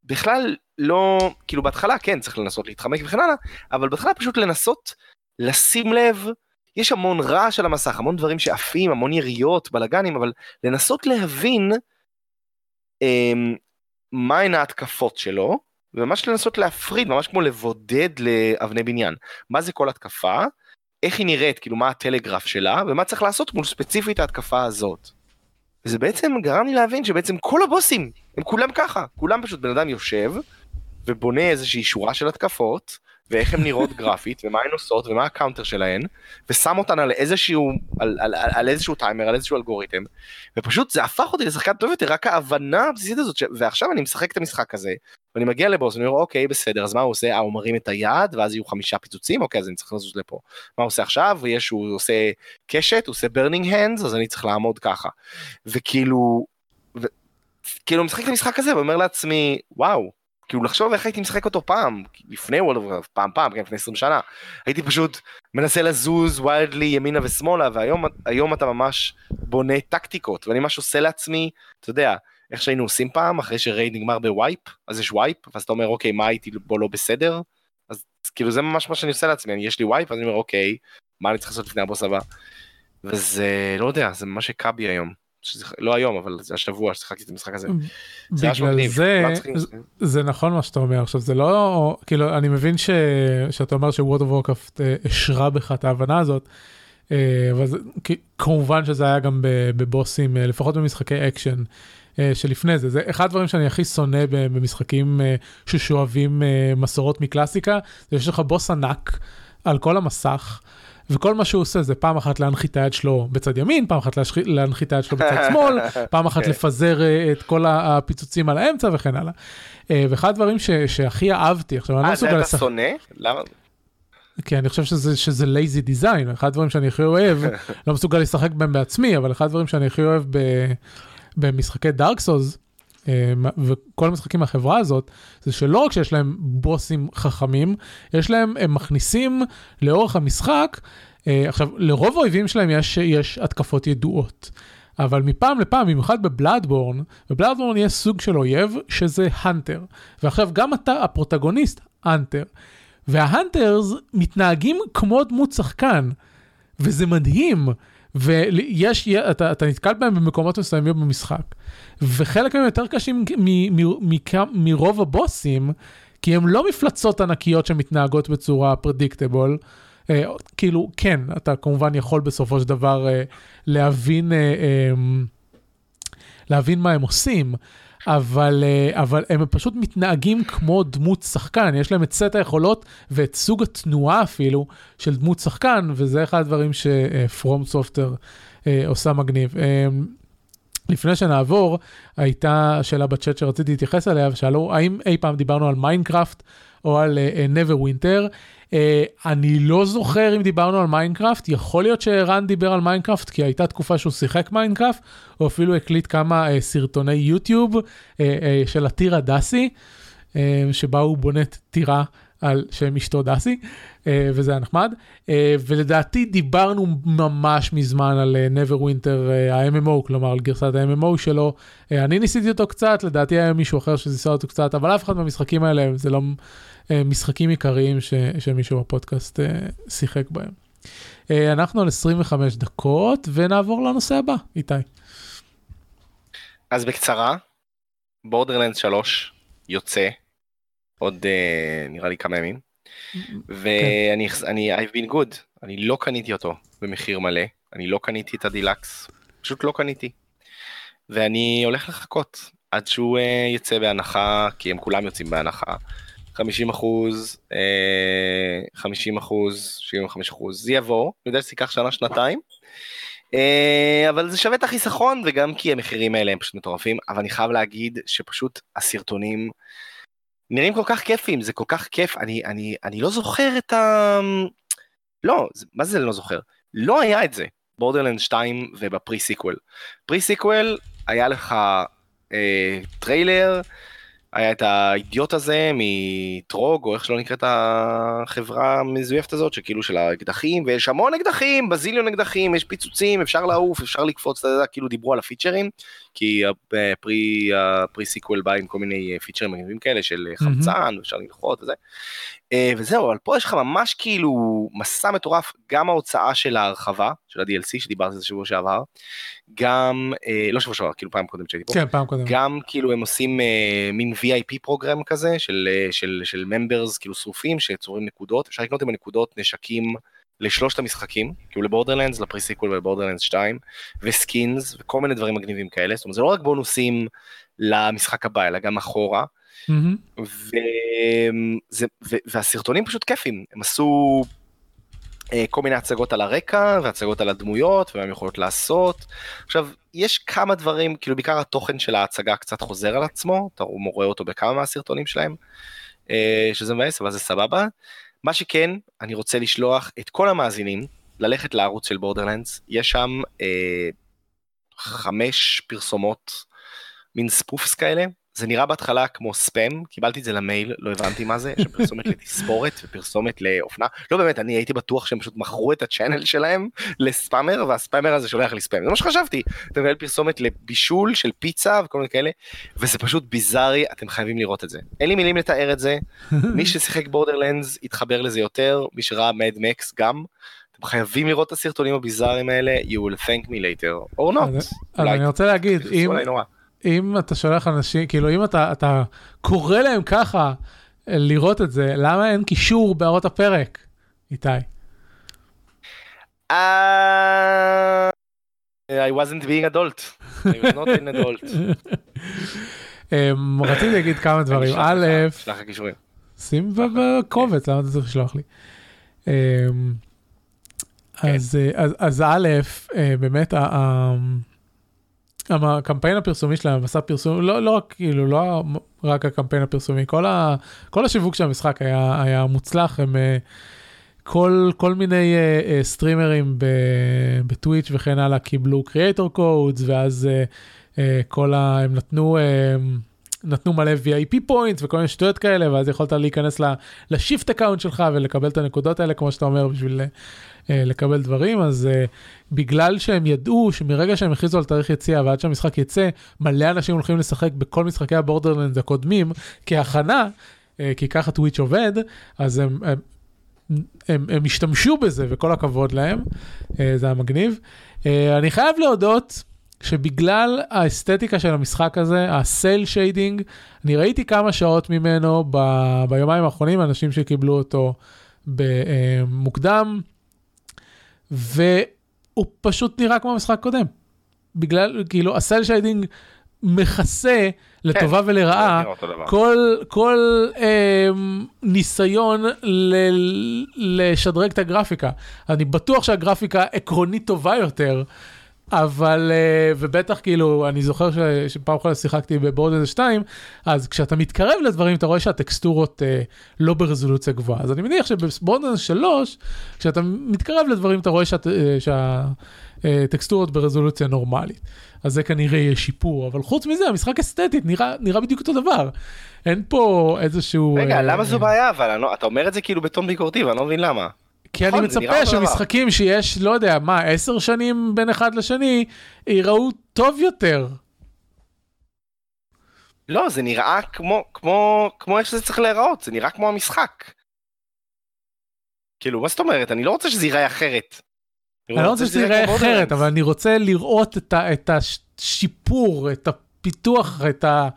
בכלל לא, כאילו בהתחלה כן צריך לנסות להתחמק וכן הלאה, אבל בהתחלה פשוט לנסות לשים לב, יש המון רעש על המסך, המון דברים שעפים, המון יריות, בלאגנים, אבל לנסות להבין אמ, מהן ההתקפות שלו, וממש לנסות להפריד, ממש כמו לבודד לאבני בניין. מה זה כל התקפה, איך היא נראית, כאילו מה הטלגרף שלה, ומה צריך לעשות מול ספציפית ההתקפה הזאת. וזה בעצם גרם לי להבין שבעצם כל הבוסים, הם כולם ככה, כולם פשוט בן אדם יושב, ובונה איזושהי שורה של התקפות, ואיך הן נראות גרפית, ומה הן עושות, ומה ה counter שלהן, ושם אותן על איזשהו, על, על, על, על איזשהו טיימר, על איזשהו אלגוריתם, ופשוט זה הפך אותי לשחקן טוב יותר, רק ההבנה הבסיסית הזאת, ש... ועכשיו אני משחק את המשחק הזה, ואני מגיע לבוס, ואני אומר, אוקיי, בסדר, אז מה הוא עושה? אה, הוא מרים את היד, ואז יהיו חמישה פיצוצים, אוקיי, אז אני צריך לזוז לפה. מה הוא עושה עכשיו? יש, הוא עושה קשת, הוא עושה burning hands, אז אני צריך לעמוד ככה. וכאילו, ו... כאילו, משחק את המשחק הזה, ואומר לעצמי, וואו, כאילו לחשוב איך הייתי משחק אותו פעם, לפני World of פעם פעם, כן, לפני 20 שנה, הייתי פשוט מנסה לזוז wildly ימינה ושמאלה, והיום היום אתה ממש בונה טקטיקות, ואני ממש עושה לעצמי, אתה יודע, איך שהיינו עושים פעם, אחרי ש raid נגמר ב wipe, אז יש wipe, ואז אתה אומר, אוקיי, מה הייתי בו לא בסדר? אז, כאילו זה ממש מה שאני עושה לעצמי, אני, יש לי wipe, אז אני אומר, אוקיי, מה אני צריך לעשות לפני הבוס הבא? וזה, לא יודע, זה ממש הכה בי היום. לא היום, אבל זה השבוע ששיחקתי את המשחק הזה. זה בגלל מגניב, זה, צריכים- זה נכון מה שאתה אומר עכשיו זה לא כאילו אני מבין ש... שאתה אומר ש World of Warcraft השרה בך את ההבנה הזאת. אה, אבל זה, כמובן שזה היה גם בבוסים אה, לפחות במשחקי אקשן אה, שלפני זה זה אחד הדברים שאני הכי שונא במשחקים ששואבים מסורות מקלאסיקה זה שיש לך בוס ענק על כל המסך. וכל מה שהוא עושה זה פעם אחת להנחית את היד שלו בצד ימין, פעם אחת להנחית את היד שלו בצד שמאל, פעם אחת כן. לפזר אה, את כל הפיצוצים על האמצע וכן הלאה. אה, ואחד הדברים ש- שהכי אהבתי, עכשיו אני לא אה, זה מסוגל אתה לשחק, שונא? למה? כי אני חושב שזה, שזה לייזי דיזיין, אחד הדברים שאני הכי אוהב, לא מסוגל לשחק בהם בעצמי, אבל אחד הדברים שאני הכי אוהב ב, במשחקי דארק סוז, וכל המשחקים מהחברה הזאת, זה שלא רק שיש להם בוסים חכמים, יש להם, הם מכניסים לאורך המשחק, אה, עכשיו, לרוב האויבים שלהם יש, יש התקפות ידועות. אבל מפעם לפעם, במיוחד בבלאדבורן, בבלאדבורן יש סוג של אויב שזה האנטר. ועכשיו גם אתה הפרוטגוניסט, האנטר. וההאנטרס מתנהגים כמו דמות שחקן, וזה מדהים. ויש, אתה, אתה נתקל בהם במקומות מסוימים במשחק, וחלק מהם יותר קשים מרוב הבוסים, כי הם לא מפלצות ענקיות שמתנהגות בצורה פרדיקטבול, אה, כאילו, כן, אתה כמובן יכול בסופו של דבר אה, להבין, אה, אה, להבין מה הם עושים, אבל, אה, אבל הם פשוט מתנהגים כמו דמות שחקן, יש להם את סט היכולות ואת סוג התנועה אפילו של דמות שחקן, וזה אחד הדברים ש From Software אה, עושה מגניב. אה, לפני שנעבור, הייתה שאלה בצ'אט שרציתי להתייחס אליה, ושאלו האם אי פעם דיברנו על Minecraft או על Neverwinter. אה, אני לא זוכר אם דיברנו על Minecraft, יכול להיות שערן דיבר על Minecraft, כי הייתה תקופה שהוא שיחק Minecraft, או אפילו הקליט כמה אה, סרטוני יוטיוב אה, uh, של הטירה דסי, uh, שבה הוא בונה טירה על שם אשתו דסי, uh, וזה היה נחמד. Uh, ולדעתי דיברנו ממש מזמן על uh, Neverwinter uh, ה-MMO, כלומר על גרסת ה-MMO שלו. Uh, אני ניסיתי אותו קצת, לדעתי היה מישהו אחר שניסה אותו קצת, אבל אף אחד מהמשחקים האלה זה לא... אה, משחקים עיקריים ש, שמישהו בפודקאסט אה, שיחק בהם. אה, אנחנו על 25 דקות ונעבור לנושא הבא, איתי. אז בקצרה, Borderlands 3 יוצא עוד נראה לי כמה ימים, ואני. אני I've been good, אני לא קניתי אותו במחיר מלא, אני לא קניתי את הדילקס, פשוט לא קניתי. ואני הולך לחכות עד שהוא יצא בהנחה, כי הם כולם יוצאים בהנחה. 50 אחוז, 50 אה, אחוז, 75 אחוז, זה יבוא, אני יודע שזה ייקח שנה, שנתיים, אה, אבל זה שווה את החיסכון, וגם כי המחירים האלה הם פשוט מטורפים, אבל אני חייב להגיד שפשוט הסרטונים נראים כל כך כיפים, זה כל כך כיף, אני, אני, אני לא זוכר את ה... לא, מה זה לא זוכר? לא היה את זה, Borderlands 2 וב Pre-Sequel. Pre-Sequel היה לך אה, טריילר, היה את האידיוט הזה מ Torgue, או איך שלא נקראת החברה המזויפת הזאת, שכאילו של האקדחים, ויש המון אקדחים, בזיליון אקדחים, יש פיצוצים, אפשר לעוף, אפשר לקפוץ, כאילו דיברו על הפיצ'רים, כי ה Pre, ה Pre-Sequel בא עם כל מיני פיצ'רים מגניבים כאלה של חמצן, mm-hmm. אפשר ללחוץ וזה. אה, וזהו, אבל פה יש לך ממש כאילו מסע מטורף, גם ההוצאה של ההרחבה, של ה-DLC, שדיברתי על זה שבוע שעבר, גם, אה, לא שבוע שעבר, כאילו פעם קודם שהייתי פה, כן, פעם קודם. גם כאילו הם עושים אה, מין VIP program כזה, של, של, של members כאילו שרופים, שצוברים נקודות, אפשר לקנות עם הנקודות נשקים. לשלושת המשחקים, כאילו לבורדרלנדס, לפריסיקול ולבורדרלנדס 2, וסקינס, וכל מיני דברים מגניבים כאלה, זאת אומרת זה לא רק בונוסים למשחק הבא, אלא גם אחורה. Mm-hmm. וזה, ו, והסרטונים פשוט כיפים, הם עשו אה, כל מיני הצגות על הרקע והצגות על הדמויות ומה הם יכולות לעשות. עכשיו, יש כמה דברים, כאילו בעיקר התוכן של ההצגה קצת חוזר על עצמו, אתה רואה אותו בכמה מהסרטונים שלהם, אה, שזה מבאס, אבל זה סבבה. מה שכן, אני רוצה לשלוח את כל המאזינים ללכת לערוץ של בורדרלנדס, יש שם אה, חמש פרסומות, מין ספופס כאלה, זה נראה בהתחלה כמו ספאם, קיבלתי את זה למייל, לא הבנתי מה זה, יש פרסומת לתספורת ופרסומת לאופנה. לא באמת, אני הייתי בטוח שהם פשוט מכרו את הצ'אנל שלהם לספאמר, והספאמר הזה שולח לי ספאם. זה מה שחשבתי. אתה מקבל פרסומת לבישול של פיצה וכל מיני כאלה, וזה פשוט ביזארי, אתם חייבים לראות את זה. אין לי מילים לתאר את זה, מי ששיחק בורדרלנדס יתחבר לזה יותר, מי שראה מד מקס גם. אתם חייבים לראות את הסרטונים הביזאריים האלה, you will thank me later, or not. אז אני רוצה להגיד, אם... אם אתה שולח אנשים, כאילו אם אתה, אתה קורא להם ככה לראות את זה, למה אין קישור בהערות הפרק, איתי? Uh, I wasn't being adult. I was not an adult. um, רציתי להגיד כמה דברים. א', שים בקובץ, למה אתה צריך לשלוח לי? Um, אז, אז, א', אה, באמת, הקמפיין הפרסומי שלהם, מסע פרסום, לא, לא רק כאילו, לא רק הקמפיין הפרסומי, כל, ה, כל השיווק של המשחק היה, היה מוצלח, הם, כל, כל מיני אה, אה, סטרימרים ב Twitch וכן הלאה קיבלו creator codes ואז אה, אה, כל ה... הם נתנו. אה, נתנו מלא VIP points וכל מיני שטויות כאלה ואז יכולת להיכנס ל SHiFT account שלך ולקבל את הנקודות האלה כמו שאתה אומר בשביל לקבל דברים אז אה, בגלל שהם ידעו שמרגע שהם הכריזו על תאריך יציאה ועד שהמשחק יצא מלא אנשים הולכים לשחק בכל משחקי ה Borderlands הקודמים כהכנה אה, כי ככה Twitch עובד אז הם, הם, הם, הם השתמשו בזה וכל הכבוד להם אה, זה היה מגניב. אני חייב להודות. שבגלל האסתטיקה של המשחק הזה, ה cel shading, אני ראיתי כמה שעות ממנו ב, ביומיים האחרונים, אנשים שקיבלו אותו במוקדם, והוא פשוט נראה כמו המשחק קודם. בגלל, כאילו, ה cel shading מכסה לטובה כן, ולרעה כל, כל אה, ניסיון ל, לשדרג את הגרפיקה. אני בטוח שהגרפיקה עקרונית טובה יותר. אבל uh, ובטח כאילו אני זוכר ש, שפעם אחת שיחקתי בבורדנס 2 אז כשאתה מתקרב לדברים אתה רואה שהטקסטורות uh, לא ברזולוציה גבוהה אז אני מניח שבבורדנס 3 כשאתה מתקרב לדברים אתה רואה שאת, uh, שהטקסטורות uh, ברזולוציה נורמלית אז זה כנראה יהיה שיפור אבל חוץ מזה המשחק אסתטית נראה נראה בדיוק אותו דבר. אין פה איזשהו רגע uh, למה זו בעיה אבל לא, אתה אומר את זה כאילו בטון ביקורתי ואני לא מבין למה. כי אני נכון, מצפה שמשחקים שיש, לא יודע, מה, עשר שנים בין אחד לשני, ייראו טוב יותר. לא, זה נראה כמו, כמו, כמו איך שזה צריך להיראות, זה נראה כמו המשחק. כאילו, מה זאת אומרת? אני לא רוצה שזה ייראה אחרת. אני לא רוצה שזה ייראה אחרת, אבל אני רוצה לראות את, השיפור, את הפיתוח, את ה...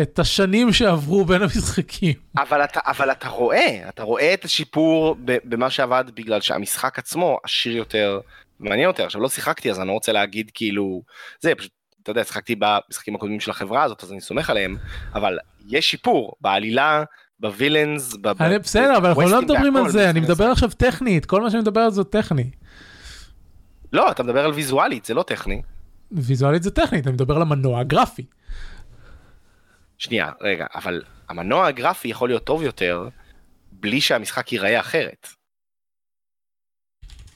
את השנים שעברו בין המשחקים. אבל אתה, אבל אתה רואה, אתה רואה את השיפור במה שעבד בגלל שהמשחק עצמו עשיר יותר, מעניין יותר. עכשיו לא שיחקתי אז אני לא רוצה להגיד כאילו, זה פשוט, אתה יודע, שיחקתי במשחקים הקודמים של החברה הזאת אז אני סומך עליהם, אבל יש שיפור בעלילה. בווילאנס, אני בסדר, אבל אנחנו לא מדברים על זה, אני מדבר עכשיו טכנית, כל מה שאני מדבר על זה טכני. לא, אתה מדבר על ויזואלית, זה לא טכני. ויזואלית זה טכנית, אני מדבר על המנוע הגרפי. שנייה, רגע, אבל המנוע הגרפי יכול להיות טוב יותר בלי שהמשחק ייראה אחרת.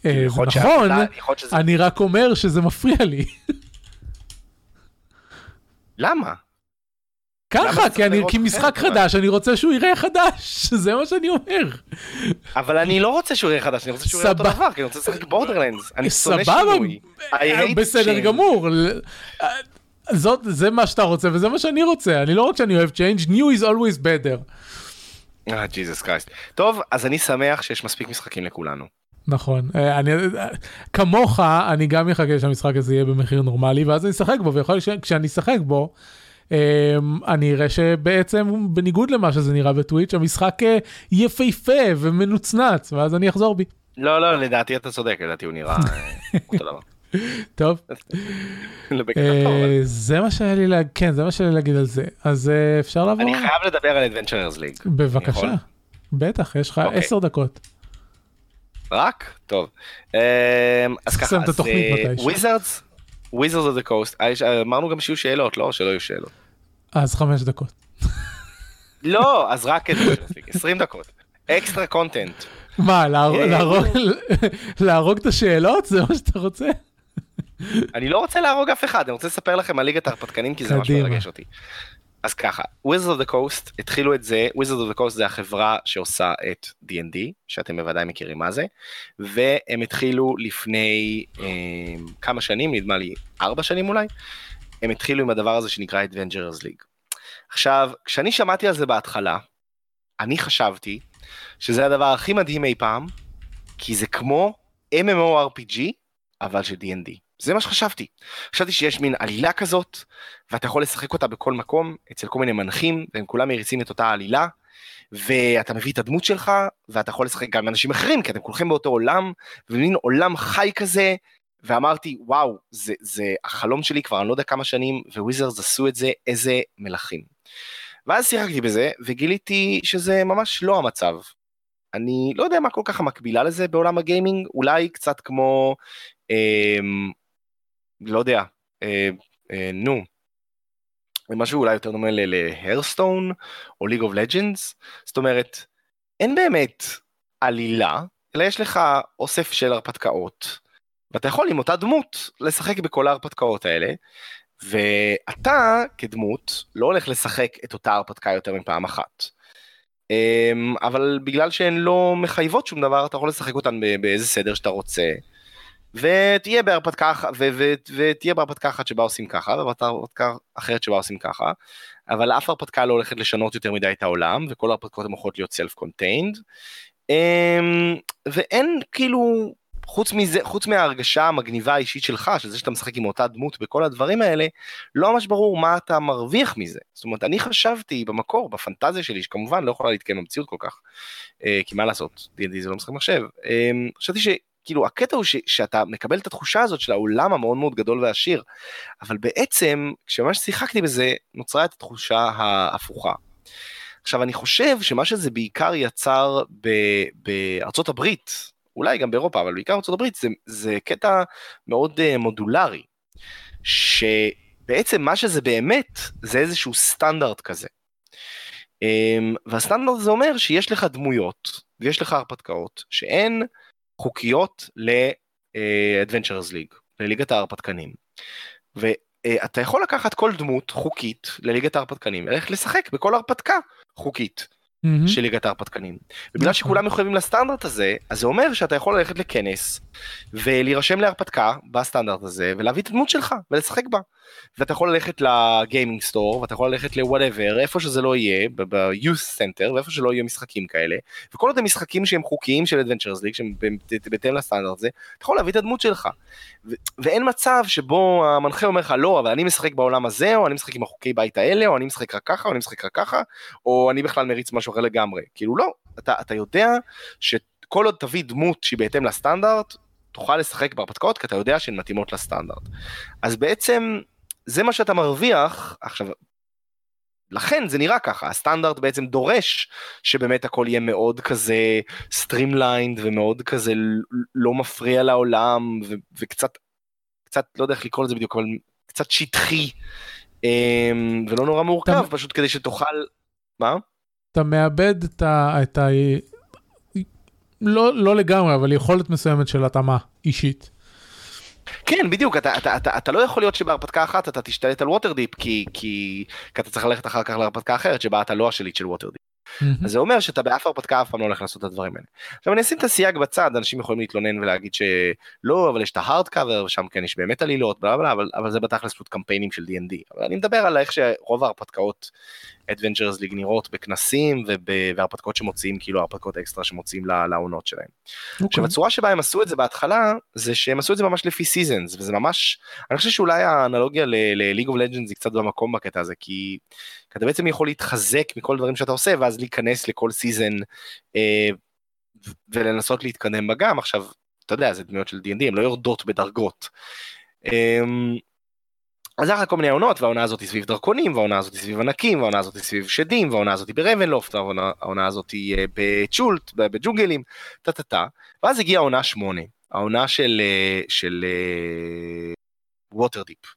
אה, נכון, אני רק אומר שזה מפריע לי. למה? ככה, כי, אני, כי משחק חדש, אני רוצה שהוא יראה חדש, זה מה שאני אומר. אבל אני לא רוצה שהוא יראה חדש, אני רוצה שהוא יראה אותו דבר, כי אני רוצה לשחק בורדרלנדס, אני שונא שינוי. סבבה, בסדר גמור. זאת, זה מה שאתה רוצה וזה מה שאני רוצה, אני לא רק שאני אוהב change, new is always better. אה, ג'יזוס קרייסט. טוב, אז אני שמח שיש מספיק משחקים לכולנו. נכון, אה, אני, אה, כמוך, אני גם אחכה שהמשחק הזה יהיה במחיר נורמלי, ואז אני אשחק בו, ויכול להיות שכשאני אשחק בו, אמ, אני אראה שבעצם בניגוד למה שזה נראה בטוויץ', המשחק יפהפה ומנוצנץ, ואז אני אחזור בי. לא, לא, לדעתי אתה צודק, לדעתי הוא נראה אותו דבר. טוב. אה, זה מה שהיה לי להגיד, כן, זה מה שהיה לי להגיד על זה. אז אה, אפשר לעבור? אני חייב לדבר על Adventurers League. בבקשה. בטח, יש לך אוקיי. עשר דקות. רק? טוב. אמ, אז ככה, אז Wizards, Wizards of the Coast, אמרנו גם שיהיו שאלות, לא? שלא יהיו שאלות. אז חמש דקות. לא, אז רק 20 דקות. Extra content. מה, להרוג את השאלות? זה מה שאתה רוצה? אני לא רוצה להרוג אף אחד, אני רוצה לספר לכם על ליגת ההרפתקנים כי זה משהו מרגש אותי. אז ככה, Wizards of the Coast התחילו את זה, Wizards of the Coast זה החברה שעושה את D&D, שאתם בוודאי מכירים מה זה, והם התחילו לפני אה, כמה שנים, נדמה לי ארבע שנים אולי, הם התחילו עם הדבר הזה שנקרא Adventures League. עכשיו, כשאני שמעתי על זה בהתחלה, אני חשבתי שזה הדבר הכי מדהים אי פעם, כי זה כמו MMORPG, אבל של D&D. זה מה שחשבתי. חשבתי שיש מין עלילה כזאת, ואתה יכול לשחק אותה בכל מקום, אצל כל מיני מנחים, והם כולם מריצים את אותה עלילה, ואתה מביא את הדמות שלך, ואתה יכול לשחק גם עם אנשים אחרים, כי אתם כולכם באותו עולם, ומין עולם חי כזה, ואמרתי, וואו, זה, זה החלום שלי כבר אני לא יודע כמה שנים, וויזרס עשו את זה, איזה מלכים. ואז שיחקתי בזה, וגיליתי שזה ממש לא המצב. אני לא יודע מה כל כך המקבילה לזה בעולם הגיימינג, אולי קצת כמו אה, לא יודע, אה, אה, נו, משהו אולי יותר דומה להרסטון או ליג אוף לג'נדס, זאת אומרת, אין באמת עלילה, אלא יש לך אוסף של הרפתקאות, ואתה יכול עם אותה דמות לשחק בכל ההרפתקאות האלה, ואתה כדמות לא הולך לשחק את אותה הרפתקה יותר מפעם אחת. אמ, אבל בגלל שהן לא מחייבות שום דבר, אתה יכול לשחק אותן באיזה סדר שאתה רוצה. ותהיה בהרפתקה, ותהיה בהרפתקה אחת שבה עושים ככה, והרפתקה אחרת שבה עושים ככה, אבל אף הרפתקה לא הולכת לשנות יותר מדי את העולם, וכל ההרפתקאות הן יכולות להיות contained. אמ, ואין כאילו חוץ מזה, חוץ מההרגשה המגניבה האישית שלך, של זה שאתה משחק עם אותה דמות בכל הדברים האלה, לא ממש ברור מה אתה מרוויח מזה. זאת אומרת, אני חשבתי במקור, בפנטזיה שלי, שכמובן לא יכולה להתקיים במציאות כל כך, אה, כי מה לעשות, D&D זה לא משחק מחשב. אה, חשבתי שכאילו הקטע הוא ש, שאתה מקבל את התחושה הזאת של העולם המאוד מאוד גדול ועשיר, אבל בעצם, כשממש שיחקתי בזה, נוצרה את התחושה ההפוכה. עכשיו אני חושב שמה שזה בעיקר יצר בארצות הברית, אולי גם באירופה, אבל בעיקר בארצות הברית, זה, זה קטע מאוד uh, מודולרי, שבעצם מה שזה באמת, זה איזשהו סטנדרט כזה. Um, והסטנדרט זה אומר שיש לך דמויות, ויש לך הרפתקאות, שהן חוקיות ל-Adventures League, לליגת ההרפתקנים. ואתה יכול לקחת כל דמות חוקית לליגת ההרפתקנים, וללכת לשחק בכל הרפתקה חוקית. mm-hmm. של ליגת ההרפתקנים. ובגלל נכון. שכולם מחויבים לסטנדרט הזה, אז זה אומר שאתה יכול ללכת לכנס ולהירשם להרפתקה בסטנדרט הזה ולהביא את הדמות שלך ולשחק בה. ואתה יכול ללכת לגיימינג סטור ואתה יכול ללכת ל-whatever, איפה שזה לא יהיה, ב-youth center ואיפה שלא יהיו משחקים כאלה. וכל עוד המשחקים שהם חוקיים של Adventures League, שהם בהתאם לסטנדרט הזה, אתה יכול להביא את הדמות שלך. ואין מצב שבו המנחה אומר לך לא, אבל אני משחק בעולם הזה, או אני משחק עם החוקי בית האלה, או אני משחק רק ככה, או אני משחק רק ככה, או אני בכלל מריץ משהו אחר לגמרי. כאילו לא, אתה, אתה יודע שכל עוד תביא דמות שהיא בהתאם לסטנדרט, תוכל לשחק בהרפתקאות כי אתה יודע שהן מתאימות לסטנדרט. אז בעצם זה מה שאתה מרוויח, עכשיו, לכן זה נראה ככה, הסטנדרט בעצם דורש שבאמת הכל יהיה מאוד כזה streamlined ומאוד כזה לא מפריע לעולם ו- וקצת, קצת, לא יודע איך לקרוא לזה בדיוק, אבל קצת שטחי אמ, ולא נורא מורכב, אתה... פשוט כדי שתוכל, מה? אתה מאבד את ה... את ה... לא, לא לגמרי, אבל יכולת מסוימת של התאמה אישית. כן, בדיוק, אתה, אתה, אתה, אתה לא יכול להיות שבהרפתקה אחת אתה תשתלט על ווטרדיפ, כי, כי, כי אתה צריך ללכת אחר כך להרפתקה אחרת שבה אתה לא השליט של ווטרדיפ. Mm-hmm. אז זה אומר שאתה באף הרפתקה אף פעם לא הולך לעשות את הדברים האלה. עכשיו אני אשים את הסייג בצד, אנשים יכולים להתלונן ולהגיד שלא, אבל יש את ה hardcover, ושם כן יש באמת עלילות, בלה בלה, אבל, אבל זה בתכלס פשוט קמפיינים של D&D. אבל אני מדבר על איך שרוב ההרפתקאות Adventures League נראות בכנסים ובהרפתקאות שמוציאים, כאילו הרפתקאות אקסטרה שמוציאים לעונות שלהם. Okay. אוקיי. עכשיו הצורה שבה הם עשו את זה בהתחלה, זה שהם עשו את זה ממש לפי seasons, וזה ממש, אני חושב שאולי האנלוגיה ל-League of Legends היא קצת במקום בקטע הזה, כי אתה בעצם יכול להתחזק מכל דברים שאתה עושה, ואז להיכנס לכל season אה, ולנסות להתקדם בה גם. עכשיו, אתה יודע, זה דמויות של D&D, הן לא יורדות בדרגות. אה, אז היה לך כל מיני עונות, והעונה הזאת היא סביב דרקונים, והעונה הזאת היא סביב ענקים, והעונה הזאת היא סביב שדים, והעונה הזאת היא ברבנלופט, והעונה הזאת היא אה, בצ'ולט, בג'ונגלים, טה טה טה, ואז הגיעה העונה שמונה, העונה של, אה, של ווטרדיפ.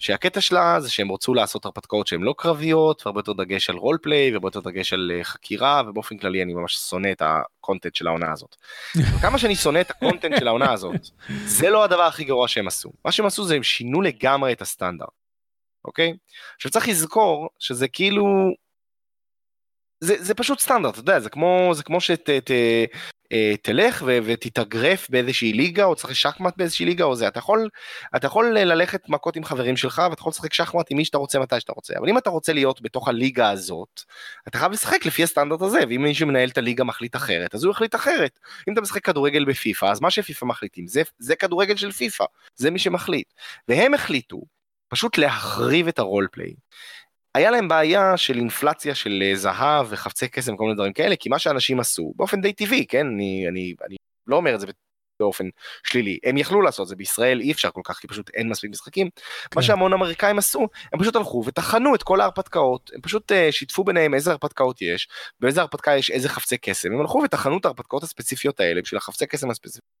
שהקטע שלה זה שהם רצו לעשות הרפתקאות שהן לא קרביות, והרבה יותר דגש על roleplay, והרבה יותר דגש על uh, חקירה, ובאופן כללי אני ממש שונא את ה content של העונה הזאת. וכמה שאני שונא את ה content של העונה הזאת, זה לא הדבר הכי גרוע שהם עשו. מה שהם עשו זה הם שינו לגמרי את הסטנדרט, אוקיי? עכשיו צריך לזכור שזה כאילו... זה, זה פשוט סטנדרט, אתה יודע, זה כמו, זה כמו שת... ת, אה, ו- ותתאגרף באיזושהי ליגה או צריך שחמט באיזושהי ליגה או זה. אתה יכול אתה יכול ללכת מכות עם חברים שלך ואתה יכול לשחק שחמט עם מי שאתה רוצה מתי שאתה רוצה. אבל אם אתה רוצה להיות בתוך הליגה הזאת אתה חייב לשחק לפי הסטנדרט הזה. ואם מישהו מנהל את הליגה מחליט אחרת אז הוא יחליט אחרת. אם אתה משחק כדורגל בפיפא אז מה שפיפא מחליטים? זה זה כדורגל של פיפא. זה מי שמחליט. והם החליטו פשוט להחריב את הרולפליי היה להם בעיה של אינפלציה של אה, זהב וחפצי קסם וכל מיני דברים כאלה, כי מה שאנשים עשו, באופן די טבעי, כן, אני, אני, אני לא אומר את זה באופן שלילי, הם יכלו לעשות זה, בישראל אי אפשר כל כך, כי פשוט אין מספיק משחקים. כן. מה שהמון אמריקאים עשו, הם פשוט הלכו וטחנו את כל ההרפתקאות, הם פשוט uh, שיתפו ביניהם איזה הרפתקאות יש, באיזה הרפתקה יש איזה חפצי קסם, הם הלכו וטחנו את ההרפתקאות הספציפיות האלה בשביל החפצי קסם הספציפיים.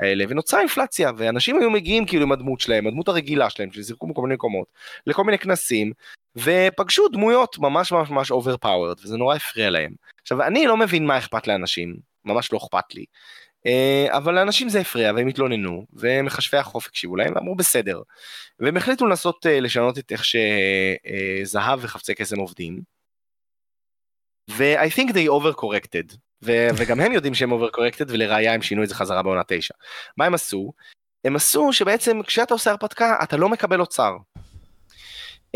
האלה ונוצרה אינפלציה ואנשים היו מגיעים כאילו עם הדמות שלהם הדמות הרגילה שלהם שזירקו בכל מיני מקומות לכל מיני כנסים ופגשו דמויות ממש ממש ממש overpowered וזה נורא הפריע להם. עכשיו אני לא מבין מה אכפת לאנשים ממש לא אכפת לי. אה, אבל לאנשים זה הפריע והם התלוננו ומכשפי החוף הקשיבו להם ואמרו בסדר. והם החליטו לנסות אה, לשנות את איך שזהב וחפצי קסם עובדים. ו-I think they overcorrected ו- וגם הם יודעים שהם overcorrected ולראיה הם שינו את זה חזרה בעונה 9. מה הם עשו? הם עשו שבעצם כשאתה עושה הרפתקה אתה לא מקבל אוצר.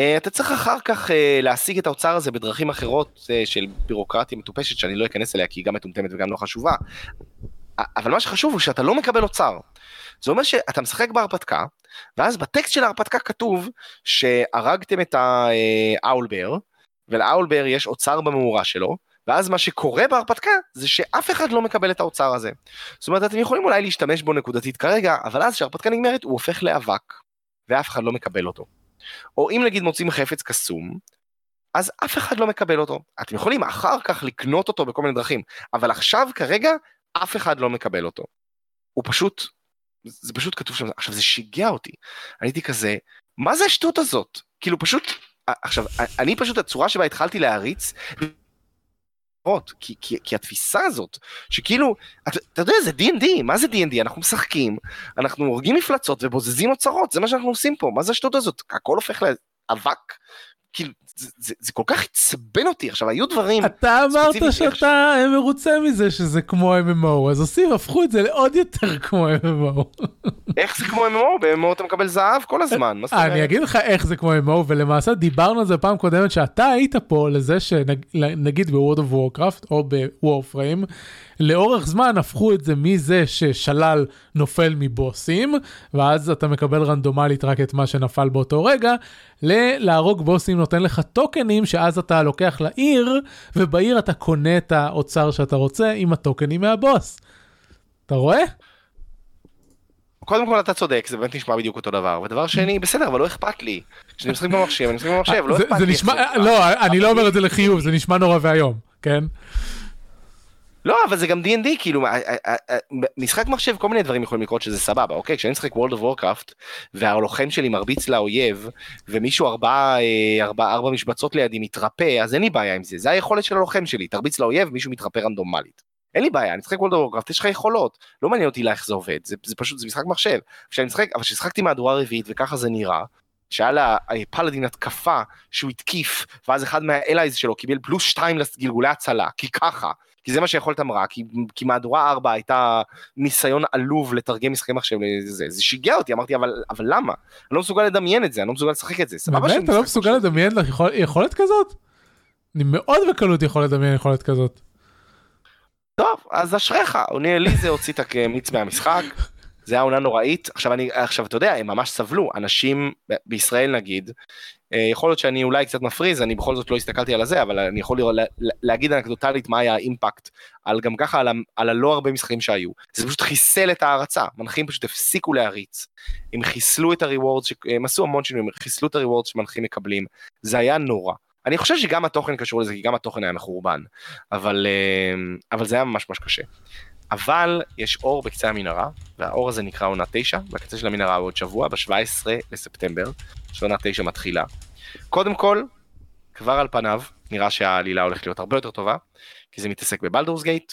Uh, אתה צריך אחר כך uh, להשיג את האוצר הזה בדרכים אחרות uh, של בירוקרטיה מטופשת שאני לא אכנס אליה כי היא גם מטומטמת וגם לא חשובה. אבל מה שחשוב הוא שאתה לא מקבל אוצר. זה אומר שאתה משחק בהרפתקה, ואז בטקסט של ההרפתקה כתוב שהרגתם את האולבר, ולאולבר יש אוצר במאורה שלו, ואז מה שקורה בהרפתקה זה שאף אחד לא מקבל את האוצר הזה. זאת אומרת אתם יכולים אולי להשתמש בו נקודתית כרגע, אבל אז כשההרפתקה נגמרת הוא הופך לאבק, ואף אחד לא מקבל אותו. או אם נגיד מוצאים חפץ קסום, אז אף אחד לא מקבל אותו. אתם יכולים אחר כך לקנות אותו בכל מיני דרכים, אבל עכשיו כרגע אף אחד לא מקבל אותו. הוא פשוט, זה פשוט כתוב שם, עכשיו זה שיגע אותי. הייתי כזה, מה זה השטות הזאת? כאילו פשוט, עכשיו, אני פשוט, הצורה שבה התחלתי להריץ, כי, כי, כי התפיסה הזאת, שכאילו, אתה, אתה יודע, זה D&D, מה זה D&D? אנחנו משחקים, אנחנו הורגים מפלצות ובוזזים אוצרות, זה מה שאנחנו עושים פה, מה זה השטות הזאת? הכל הופך לאבק? כאילו, זה, זה, זה כל כך עצבן אותי, עכשיו היו דברים... אתה אמרת שאתה איך... מרוצה מזה שזה כמו MMO, אז עושים, הפכו את זה לעוד יותר כמו MMO. איך זה כמו MMO? ב-MMO אתה מקבל זהב כל הזמן, אומרת? אני אגיד לך איך זה כמו MMO, ולמעשה דיברנו על זה פעם קודמת שאתה היית פה לזה שנגיד ב-World of Warcraft או ב-Warframe, לאורך זמן הפכו את זה מזה ששלל נופל מבוסים, ואז אתה מקבל רנדומלית רק את מה שנפל באותו רגע, ללהרוג בוסים נותן לך טוקנים שאז אתה לוקח לעיר, ובעיר אתה קונה את האוצר שאתה רוצה עם הטוקנים מהבוס. אתה רואה? קודם כל אתה צודק, זה באמת נשמע בדיוק אותו דבר, ודבר שני, בסדר, אבל לא אכפת לי. כשאני משחק במחשב, אני משחק במחשב, לא אכפת לי. לא, אני לא אומר את זה לחיוב, זה נשמע נורא ואיום, כן? לא, אבל זה גם D&D, כאילו, משחק מחשב, כל מיני דברים יכולים לקרות שזה סבבה, אוקיי? כשאני משחק World of Warcraft, והלוחם שלי מרביץ לאויב, ומישהו ארבע, אה, ארבע, ארבע משבצות לידי מתרפא, אז אין לי בעיה עם זה, זה היכולת של הלוחם שלי, תרביץ לאויב, מישהו מתרפא רנדומלית. אין לי בעיה, אני משחק World of Warcraft, יש לך יכולות, לא מעניין אותי איך זה עובד, זה, זה פשוט, זה משחק מחשב. כשאני משחק, אבל כששחקתי מהדורה רביעית וככה זה נראה, שהיה לפלאדין התקפה שהוא התקיף, ואז אחד מהאלייז שלו קיבל פלוס שתיים לגלגולי הצלה, כי ככה, כי זה מה שיכולת אמרה, כי, כי מהדורה 4 הייתה ניסיון עלוב לתרגם משחקי מחשב לזה, זה שיגע אותי, אמרתי אבל, אבל למה? אני לא מסוגל לדמיין את זה, אני לא מסוגל לשחק את זה. באמת? אתה לא מסוגל לדמיין לך יכול, יכולת כזאת? אני מאוד בקלות יכול לדמיין יכולת כזאת. טוב, אז אשריך, לי זה הוציא את המיץ מהמשחק. זה היה עונה נוראית. עכשיו אני, עכשיו אתה יודע, הם ממש סבלו, אנשים בישראל נגיד, יכול להיות שאני אולי קצת מפריז, אני בכל זאת לא הסתכלתי על הזה, אבל אני יכול לה, להגיד אנקדוטלית מה היה האימפקט על גם ככה על, על הלא הרבה משחקים שהיו. זה פשוט חיסל את ההערצה, מנחים פשוט הפסיקו להריץ. הם חיסלו את הריוורדס, הם עשו המון שינויים, חיסלו את הריוורדס שמנחים מקבלים. זה היה נורא. אני חושב שגם התוכן קשור לזה, כי גם התוכן היה מחורבן, אבל, אה, אבל זה היה ממש ממש קשה. אבל יש אור בקצה המנהרה, והאור הזה נקרא עונה 9, בקצה של המנהרה עוד שבוע, ב-17 לספטמבר, שעונה 9 מתחילה. קודם כל, כבר על פניו, נראה שהעלילה הולכת להיות הרבה יותר טובה, כי זה מתעסק בבלדורס גייט,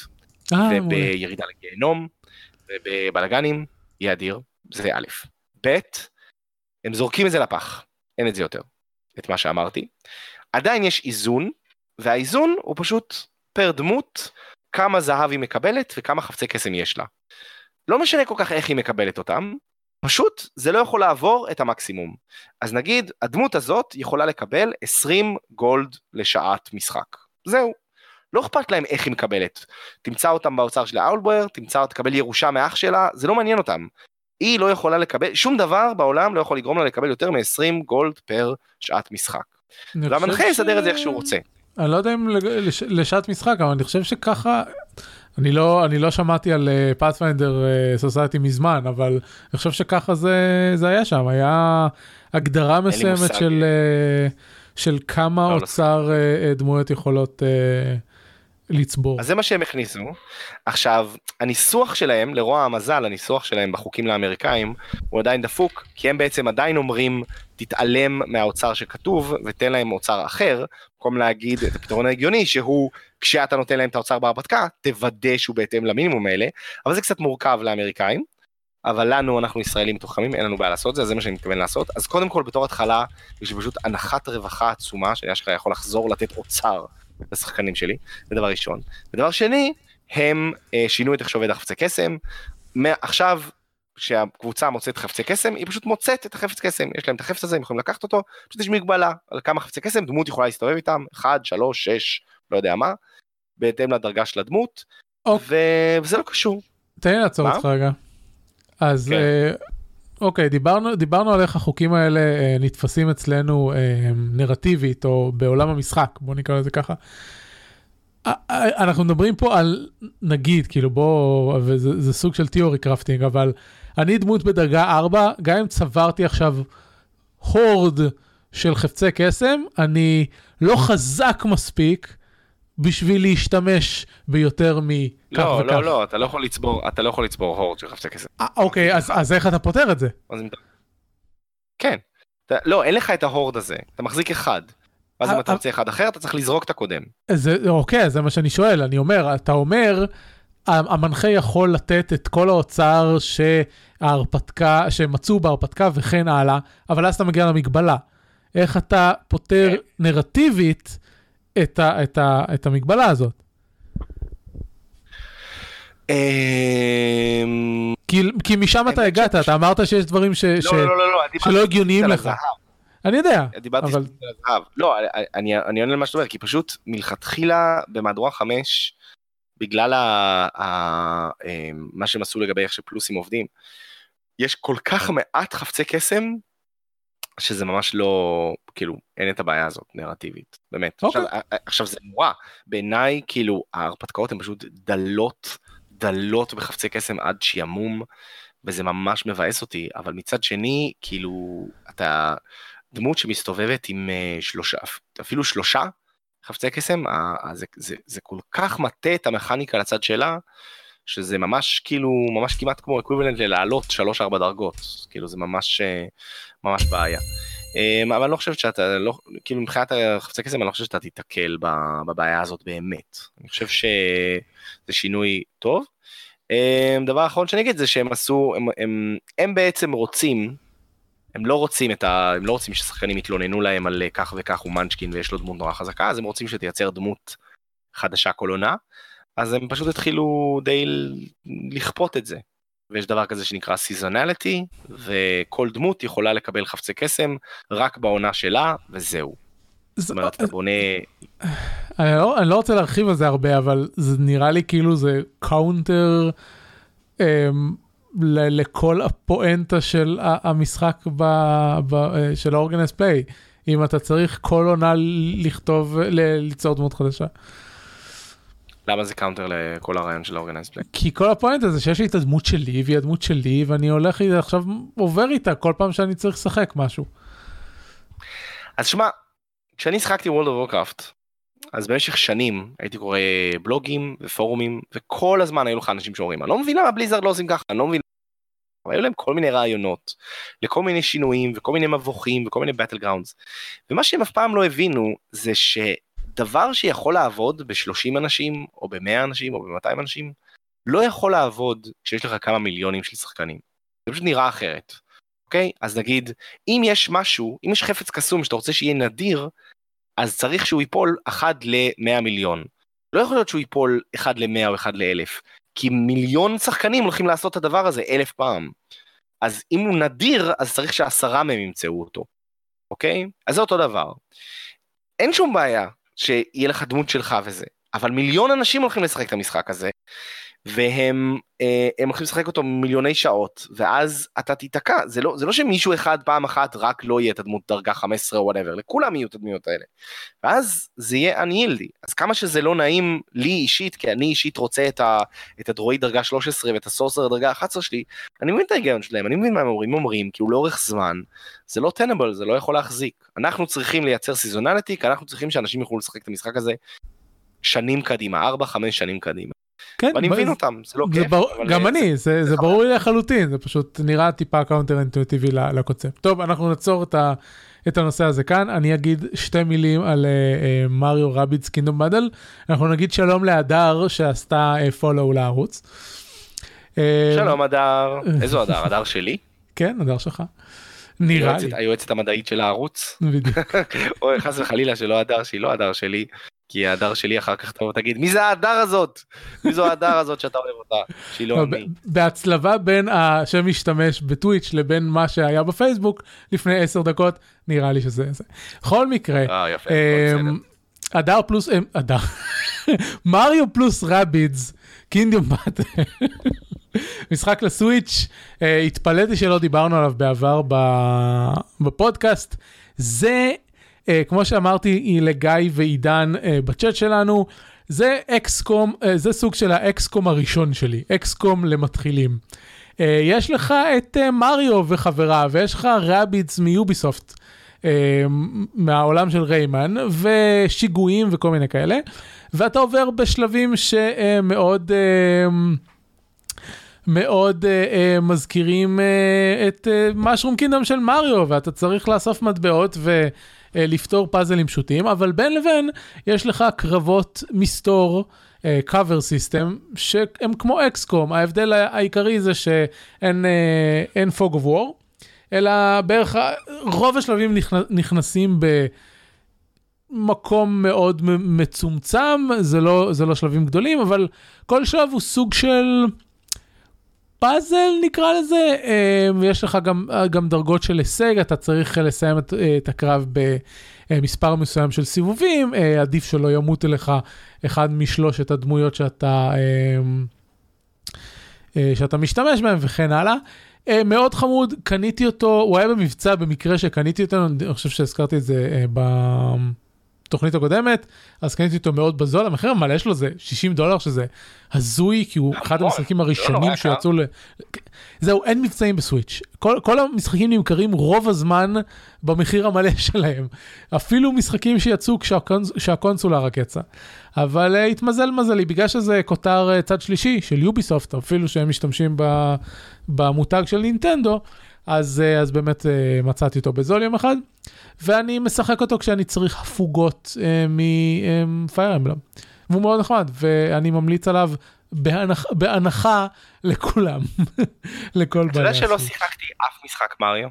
אה, ובירידה לגיהנום, ובבלאגנים, יהיה אדיר, זה א', ב', הם זורקים את זה לפח, אין את זה יותר, את מה שאמרתי. עדיין יש איזון, והאיזון הוא פשוט פר דמות, כמה זהב היא מקבלת וכמה חפצי קסם יש לה. לא משנה כל כך איך היא מקבלת אותם, פשוט זה לא יכול לעבור את המקסימום. אז נגיד, הדמות הזאת יכולה לקבל 20 גולד לשעת משחק. זהו. לא אכפת להם איך היא מקבלת. תמצא אותם באוצר של האולבויר, תמצא, תקבל ירושה מאח שלה, זה לא מעניין אותם. היא לא יכולה לקבל, שום דבר בעולם לא יכול לגרום לה לקבל יותר מ-20 גולד פר שעת משחק. והמנחה יסדר ש... את זה איך שהוא רוצה. אני לא יודע אם לש, לשעת משחק, אבל אני חושב שככה, אני לא, אני לא שמעתי על פאת'פיינדר uh, סוסייטי uh, מזמן, אבל אני חושב שככה זה, זה היה שם, היה הגדרה מסוימת של, uh, של כמה לא, לא. אוצר uh, דמויות יכולות uh, לצבור. אז זה מה שהם הכניסו. עכשיו, הניסוח שלהם, לרוע המזל, הניסוח שלהם בחוקים לאמריקאים, הוא עדיין דפוק, כי הם בעצם עדיין אומרים, תתעלם מהאוצר שכתוב, ותן להם אוצר אחר, במקום להגיד את הפתרון ההגיוני, שהוא, כשאתה נותן להם את האוצר בהרפתקה, תוודא שהוא בהתאם למינימום האלה, אבל זה קצת מורכב לאמריקאים. אבל לנו, אנחנו ישראלים מתוחכמים, אין לנו בעיה לעשות את זה, זה מה שאני מתכוון לעשות. אז קודם כל, בתור התחלה, יש פשוט הנחת רווחה עצומה, שאני אשכרה יכול לחזור לתת אוצר לשחקנים שלי, זה דבר ראשון. ודבר שני, הם אה, שינו את איך שעובד החפצי קסם. עכשיו, כשהקבוצה מוצאת חפצי קסם, היא פשוט מוצאת את החפץ קסם, יש להם את החפץ הזה, הם יכולים לקחת אותו, פשוט יש מגבלה על כמה חפצי קסם, דמות יכולה להסתובב איתם, 1, 3, 6, לא יודע מה, בהתאם לדרגה של הדמות, אוקיי. ו... וזה לא קשור. תן לי לעצור? אותך רגע. אז כן. אה, אוקיי, דיברנו, דיברנו על איך החוקים האלה אה, נתפסים אצלנו אה, נרטיבית, או בעולם המשחק, בוא נקרא לזה ככה. אנחנו מדברים פה על, נגיד, כאילו בוא, וזה זה סוג של תיאורי קרפטינג, אבל אני דמות בדרגה 4, גם אם צברתי עכשיו הורד של חפצי קסם, אני לא חזק מספיק בשביל להשתמש ביותר מכך לא, וכך. לא, לא, אתה לא יכול לצבור, אתה לא יכול לצבור הורד של חפצי כסף. אה, אוקיי, אז, אז איך אתה פותר את זה? כן. אתה, לא, אין לך את ההורד הזה, אתה מחזיק אחד. ואז אם אה, אתה אה. רוצה אחד אחר, אתה צריך לזרוק את הקודם. זה, אוקיי, זה מה שאני שואל, אני אומר, אתה אומר, המנחה יכול לתת את כל האוצר שההרפתקה, שמצאו בהרפתקה וכן הלאה, אבל אז אתה מגיע למגבלה. איך אתה פותר כן. נרטיבית את, ה, את, ה, את המגבלה הזאת? אמ, כי, כי משם אתה הגעת, ש- אתה אמרת שיש דברים ש, ש, לא, לא, לא, לא, שלא הגיוניים לך. אני יודע, דיברתי אבל על הזהב. לא, אני אני עונה למה שאתה אומר, כי פשוט מלכתחילה במהדורה 5, בגלל ה- ה- אמ, מה שהם עשו לגבי איך שפלוסים עובדים, יש כל כך מעט חפצי קסם, שזה ממש לא, כאילו, אין את הבעיה הזאת נרטיבית, באמת. אוקיי. עכשיו, עכשיו זה נורא, בעיניי, כאילו, ההרפתקאות הן פשוט דלות, דלות בחפצי קסם עד שעמום, וזה ממש מבאס אותי, אבל מצד שני, כאילו, אתה דמות שמסתובבת עם אה, שלושה, אפילו שלושה חפצי קסם, אה, אה, זה, זה, זה כל כך מטה את המכניקה לצד שלה, שזה ממש כאילו, ממש כמעט כמו אקוויבלנט ללעלות 3-4 דרגות, כאילו זה ממש, אה, ממש בעיה. אה, אבל אני לא חושב שאתה, לא, כאילו מבחינת החפצי קסם, אני לא חושב שאתה תיתקל בבעיה הזאת באמת. אני חושב שזה שינוי טוב. אה, דבר אחרון שאני אגיד זה שהם עשו, הם, הם, הם בעצם רוצים, הם לא רוצים את ה... הם לא רוצים ששחקנים יתלוננו להם על אה, כך וכך הוא מנצ'קין ויש לו דמות נורא חזקה, אז הם רוצים שתייצר דמות חדשה כל עונה, אז הם פשוט התחילו די לכפות את זה. ויש דבר כזה שנקרא סיזונליטי, וכל דמות יכולה לקבל חפצי קסם רק בעונה שלה, וזהו. זאת אומרת, אתה בונה... אני לא, אני לא רוצה להרחיב על זה הרבה, אבל זה נראה לי כאילו זה counter אמ, ל- לכל הפואנטה של המשחק ב, ב, אה, של ה organized play. אם אתה צריך כל עונה לכתוב, ליצור דמות חדשה. למה זה counter לכל הרעיון של ה organized play? כי כל הפואנטה זה שיש לי את הדמות שלי והיא הדמות שלי ואני הולך עכשיו עובר איתה כל פעם שאני צריך לשחק משהו. אז שמע, כשאני World of Warcraft, אז במשך שנים הייתי קורא בלוגים ופורומים, וכל הזמן היו לך אנשים שאומרים, אני לא מבין למה בליזרד לא עושים ככה, אני לא מבין. היו להם כל מיני רעיונות, לכל מיני שינויים וכל מיני מבוכים וכל מיני באטל גראונדס. ומה שהם אף פעם לא הבינו זה שדבר שיכול לעבוד ב-30 אנשים, או ב-100 אנשים, או ב-200 אנשים, לא יכול לעבוד כשיש לך כמה מיליונים של שחקנים. זה פשוט נראה אחרת. אוקיי? אז נגיד, אם יש משהו, אם יש חפץ קסום שאתה רוצה שיהיה נדיר, אז צריך שהוא ייפול 1 ל-100 מיליון. לא יכול להיות שהוא ייפול 1 ל-100 או 1 ל-1000, כי מיליון שחקנים הולכים לעשות את הדבר הזה אלף פעם. אז אם הוא נדיר, אז צריך שעשרה מהם ימצאו אותו, אוקיי? אז זה אותו דבר. אין שום בעיה שיהיה לך דמות שלך וזה, אבל מיליון אנשים הולכים לשחק את המשחק הזה, והם אה, הם הולכים לשחק אותו מיליוני שעות, ואז אתה תיתקע, זה לא, זה לא שמישהו אחד פעם אחת רק לא יהיה את הדמות דרגה 15 או whatever, לכולם יהיו את הדמויות האלה. ואז זה יהיה unhealthy, אז כמה שזה לא נעים לי אישית, כי אני אישית רוצה את, ה, את הדרואיד דרגה 13 ואת ה sorcerer דרגה 11 שלי, אני מבין את ההיגיון שלהם, אני מבין מה הם אומרים, הם אומרים, הוא לאורך זמן, זה לא tenable, זה לא יכול להחזיק. אנחנו צריכים לייצר seasonality, כי אנחנו צריכים שאנשים יוכלו לשחק את המשחק הזה שנים קדימה, 4-5 שנים קדימה. כן, ואני מבין אותם, זה לא זה כיף. אבל, גם אה, אני, זה זה ברור לי לחלוטין, זה פשוט נראה טיפה counter אינטואיטיבי לקונספט. טוב, אנחנו נעצור את ה- את הנושא הזה כאן, אני אגיד שתי מילים על אה, Mario Rabbids Kingdom Battle, אנחנו נגיד שלום להדר שעשתה follow לערוץ. אה, שלום הדר, איזו הדר? הדר שלי? כן, הדר שלך. נראה לי, היועצת- המדעית של הערוץ? בדיוק. אוי, חס וחלילה שלא הדר שהיא לא הדר שלי, כי הדר שלי אחר כך תבוא ותגיד, מי זה ההדר הזאת? מי זו ההדר הזאת שאתה אוהב אותה? שהיא לא ב- אני. בהצלבה בין השם משתמש בטוויץ' לבין מה שהיה בפייסבוק לפני עשר דקות, נראה לי שזה זה. בכל מקרה, אה, אמ. הדר פלוס, אמ, הדר, מריו פלוס רבידס, קינדום באטל, משחק לסוויץ', אה, התפלאתי שלא דיברנו עליו בעבר בפודקאסט, זה, כמו שאמרתי לגיא ועידן אה, בצ'אט שלנו, זה אקסקום, אה, זה סוג של האקסקום הראשון שלי, אקסקום למתחילים. אה, יש לך את אה, מריו וחבריו, ויש לך רבידס מיוביסופט. אה, מהעולם של ריימן ושיגועים וכל מיני כאלה ואתה עובר בשלבים שמאוד מאוד אה, אה, מזכירים אה, את Mushroom Kingdom של מריו ואתה צריך לאסוף מטבעות ולפתור puzzles פשוטים אבל בין לבין יש לך קרבות מסתור. cover system שהם כמו XCOM ההבדל העיקרי זה שאין אה, אין fog of war אלא בערך רוב השלבים נכנ- נכנסים במקום מאוד מצומצם, זה לא, זה לא שלבים גדולים, אבל כל שלב הוא סוג של פאזל נקרא לזה, אה, ויש לך גם, גם דרגות של הישג, אתה צריך לסיים את, את הקרב במספר מסוים של סיבובים, אה, עדיף שלא ימות אליך אחד משלושת הדמויות שאתה, אה, אה, שאתה משתמש בהם וכן הלאה. אה, מאוד חמוד, קניתי אותו, הוא היה במבצע במקרה שקניתי אותו, אני חושב שהזכרתי את זה אה, בתוכנית הקודמת, אז קניתי אותו מאוד בזול, המחיר המלא שלו זה 60 דולר, שזה הזוי, כי הוא אחד המון, המשחקים לא הראשונים יקר. שיצאו ל... זהו, אין מבצעים בסוויץ'. כל, כל המשחקים נמכרים רוב הזמן במחיר המלא שלהם. אפילו משחקים שיצאו כשהקונס, כשהקונסולה רק יצא. אבל uh, התמזל מזלי, בגלל שזה כותר uh, צד שלישי של יוביסופט, אפילו שהם משתמשים ב, במותג של נינטנדו, אז, uh, אז באמת uh, מצאתי אותו בזול יום אחד, ואני משחק אותו כשאני צריך הפוגות uh, מפייר אמבלם. והוא מאוד נחמד, ואני ממליץ עליו בהנח, בהנחה לכולם, לכל אתה יודע שלא. שיחקתי אף משחק מריו?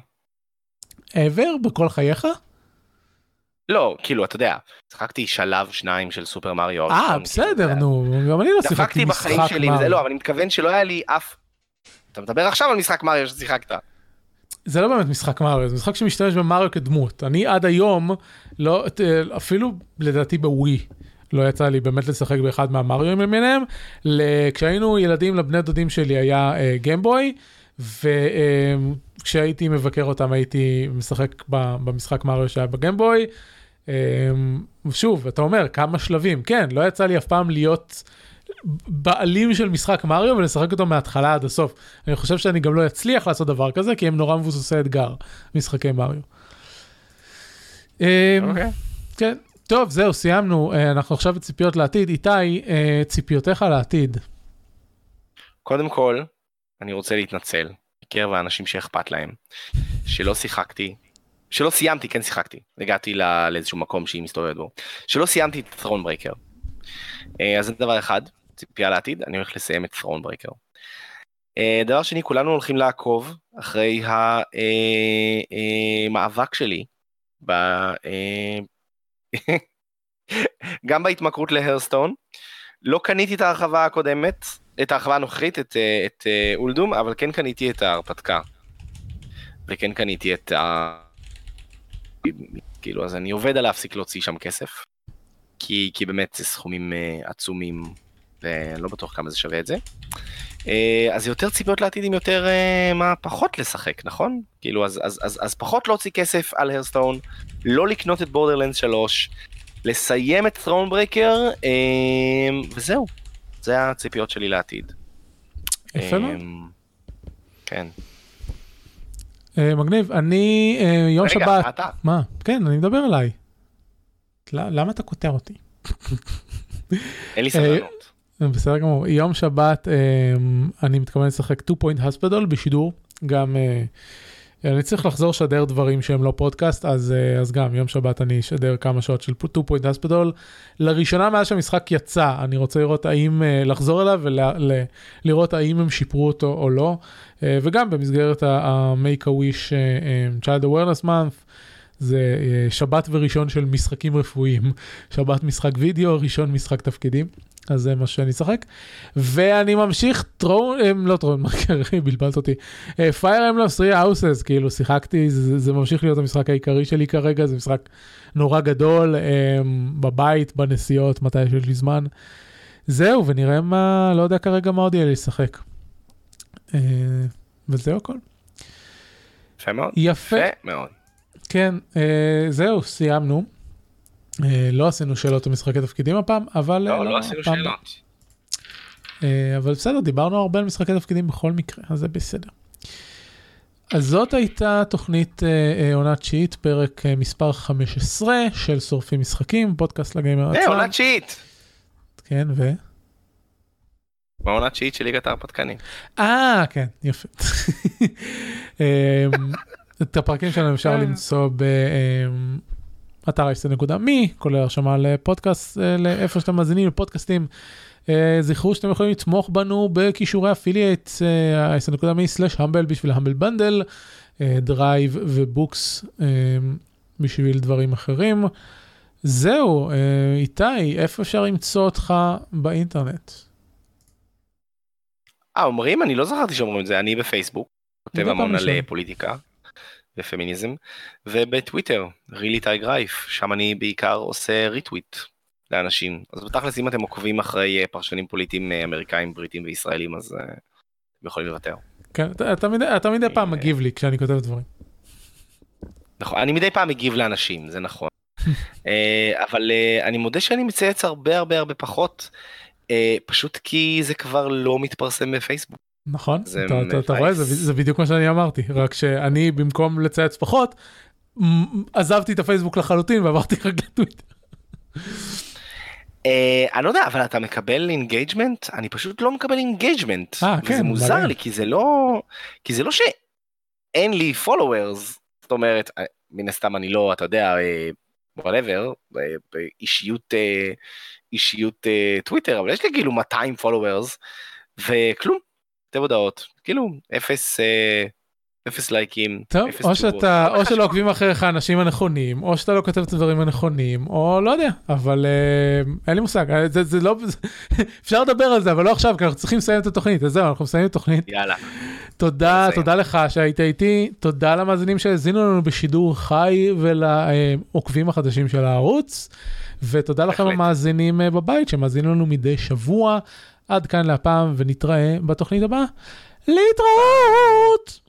ever בכל חייך? לא, כאילו, אתה יודע, שיחקתי שלב שניים של סופר מריו. אה, הראשון, בסדר, כאילו, נו, גם אני לא שיחקתי דפקתי בחיים משחק שלי, מריו. לא, אבל אני מתכוון שלא היה לי אף... אתה מדבר עכשיו על משחק מריו ששיחקת. זה לא באמת משחק מריו, זה משחק שמשתמש במריו כדמות. אני עד היום, לא, ת- אפילו לדעתי בווי, לא יצא לי באמת לשחק באחד מהמריו למיניהם. כשהיינו ילדים לבני דודים שלי היה אה, גיימבוי, וכשהייתי מבקר אותם הייתי משחק במשחק מריו שהיה בגיימבוי. אה, שוב, אתה אומר, כמה שלבים, כן, לא יצא לי אף פעם להיות בעלים של משחק מריו ולשחק אותו מההתחלה עד הסוף. אני חושב שאני גם לא אצליח לעשות דבר כזה, כי הם נורא מבוססי אתגר, משחקי מריו. אה, אוקיי. כן, טוב, זהו, סיימנו, אה, אנחנו עכשיו בציפיות לעתיד. איתי, אה, ציפיותיך לעתיד. קודם כל, אני רוצה להתנצל בקרב האנשים שאכפת להם, שלא שיחקתי, שלא סיימתי, כן שיחקתי, הגעתי ל- לאיזשהו מקום שהיא מסתובבת בו, שלא סיימתי את Thronebreaker. אה, אז זה דבר אחד, ציפייה לעתיד, אני הולך לסיים את Thronebreaker. אה, דבר שני, כולנו הולכים לעקוב אחרי המאבק שלי, ב... אה, גם בהתמכרות ל Hearthstone, לא קניתי את ההרחבה הקודמת, את ההרחבה הנוכחית, את, אה, את אה, Uldum, אבל כן קניתי את ההרפתקה. וכן קניתי את ה... כאילו, אז אני עובד על להפסיק להוציא שם כסף. כי, כי באמת זה סכומים uh, עצומים, ואני לא בטוח כמה זה שווה את זה. Uh, אז יותר ציפיות לעתיד עם יותר uh, מה פחות לשחק, נכון? כאילו, אז, אז, אז, אז פחות להוציא כסף על הרסטון, לא לקנות את בורדרלנד 3, לסיים את ת'רון ברקר, uh, וזהו. זה הציפיות שלי לעתיד. יפה מאוד. כן. אה, מגניב, אני אה, יום רגע, שבת... אתה. מה? כן, אני מדבר עליי. למה אתה קוטע אותי? אין לי סבלנות. בסדר גמור. יום שבת אה, אני מתכוון לשחק 2 point hospital בשידור, גם אה, אני צריך לחזור לשדר דברים שהם לא פודקאסט, אז, אה, אז גם יום שבת אני אשדר כמה שעות של 2 point hospital. לראשונה מאז שהמשחק יצא, אני רוצה לראות האם, לחזור אליו ולראות האם הם שיפרו אותו או לא, וגם במסגרת ה-Make a Wish Child Awareness Month. זה שבת וראשון של משחקים רפואיים, שבת משחק וידאו, ראשון משחק תפקידים, אז זה מה שאני אשחק. ואני ממשיך טרון, לא טרון מרקר, בלבלת אותי, Fire Emblem Three Houses, כאילו שיחקתי, זה, זה ממשיך להיות המשחק העיקרי שלי כרגע, זה משחק נורא גדול, בבית, בנסיעות, מתי שיש לי זמן. זהו, ונראה מה, לא יודע כרגע מה עוד יהיה לי לשחק. וזהו הכל. יפה מאוד. יפה. מאוד. כן, אה, זהו, סיימנו. אה, לא עשינו שאלות ומשחקי תפקידים הפעם, אבל... לא, לא עשינו שאלות. אה, אבל בסדר, דיברנו הרבה על משחקי תפקידים בכל מקרה, אז זה בסדר. אז זאת הייתה תוכנית אה, עונה תשיעית, פרק אה, מספר 15 של שורפים משחקים, פודקאסט לגיימר עצמם. עונה תשיעית. כן, ו? בעונה תשיעית של ליגת ההרפתקנים. אה, כן, יפה. את הפרקים שלנו אפשר למצוא באתר אייסטי.מי, כולל הרשמה לפודקאסט, לאיפה שאתם מאזינים לפודקאסטים. זכרו שאתם יכולים לתמוך בנו בקישורי affiliate, אייסטי.מי/ humble בשביל Humble Bundle, דרייב ובוקס בשביל דברים אחרים. זהו, איתי, איפה אפשר למצוא אותך באינטרנט? אה, אומרים? אני לא זכרתי שאומרים את זה, אני בפייסבוק, כותב המון על פוליטיקה. ופמיניזם, ובטוויטר, רילי טייג רייף, שם אני בעיקר עושה ריטוויט לאנשים. אז בתכלס אם אתם עוקבים אחרי פרשנים פוליטיים אמריקאים, בריטים וישראלים, אז אתם יכולים לוותר. כן, אתה מדי פעם מגיב לי כשאני כותב דברים. נכון, אני מדי פעם מגיב לאנשים, זה נכון. אבל אני מודה שאני מצייץ הרבה הרבה הרבה פחות, פשוט כי זה כבר לא מתפרסם בפייסבוק. נכון, אתה, אתה, אתה רואה, זה, זה בדיוק מה שאני אמרתי, רק שאני במקום לצייץ פחות, עזבתי את הפייסבוק לחלוטין ועברתי רק לטוויטר. Uh, אני לא יודע, אבל אתה מקבל engagement? אני פשוט לא מקבל engagement. אה, כן. זה מוזר מלא. לי, כי זה לא, כי זה לא שאין לי followers, זאת אומרת, אה, מן הסתם אני לא, אתה יודע, whatever, באישיות, אישיות טוויטר, אבל יש לי כאילו 200 followers, וכלום. כותב הודעות, כאילו אפס, אה, אפס לייקים, טוב, אפס או שאתה, או שלא עוקבים אחריך האנשים הנכונים, או שאתה לא כותב את הדברים הנכונים, או לא יודע, אבל אה, אין לי מושג, אה, זה, זה לא, אפשר לדבר על זה, אבל לא עכשיו, כי אנחנו צריכים לסיים את התוכנית, אז זהו, אנחנו מסיימים את התוכנית. יאללה. תודה, תודה לך שהיית איתי, תודה למאזינים שהאזינו לנו בשידור חי ולעוקבים החדשים של הערוץ, ותודה לכם המאזינים בבית שמאזינים לנו מדי שבוע. עד כאן להפעם ונתראה בתוכנית הבאה. להתראות!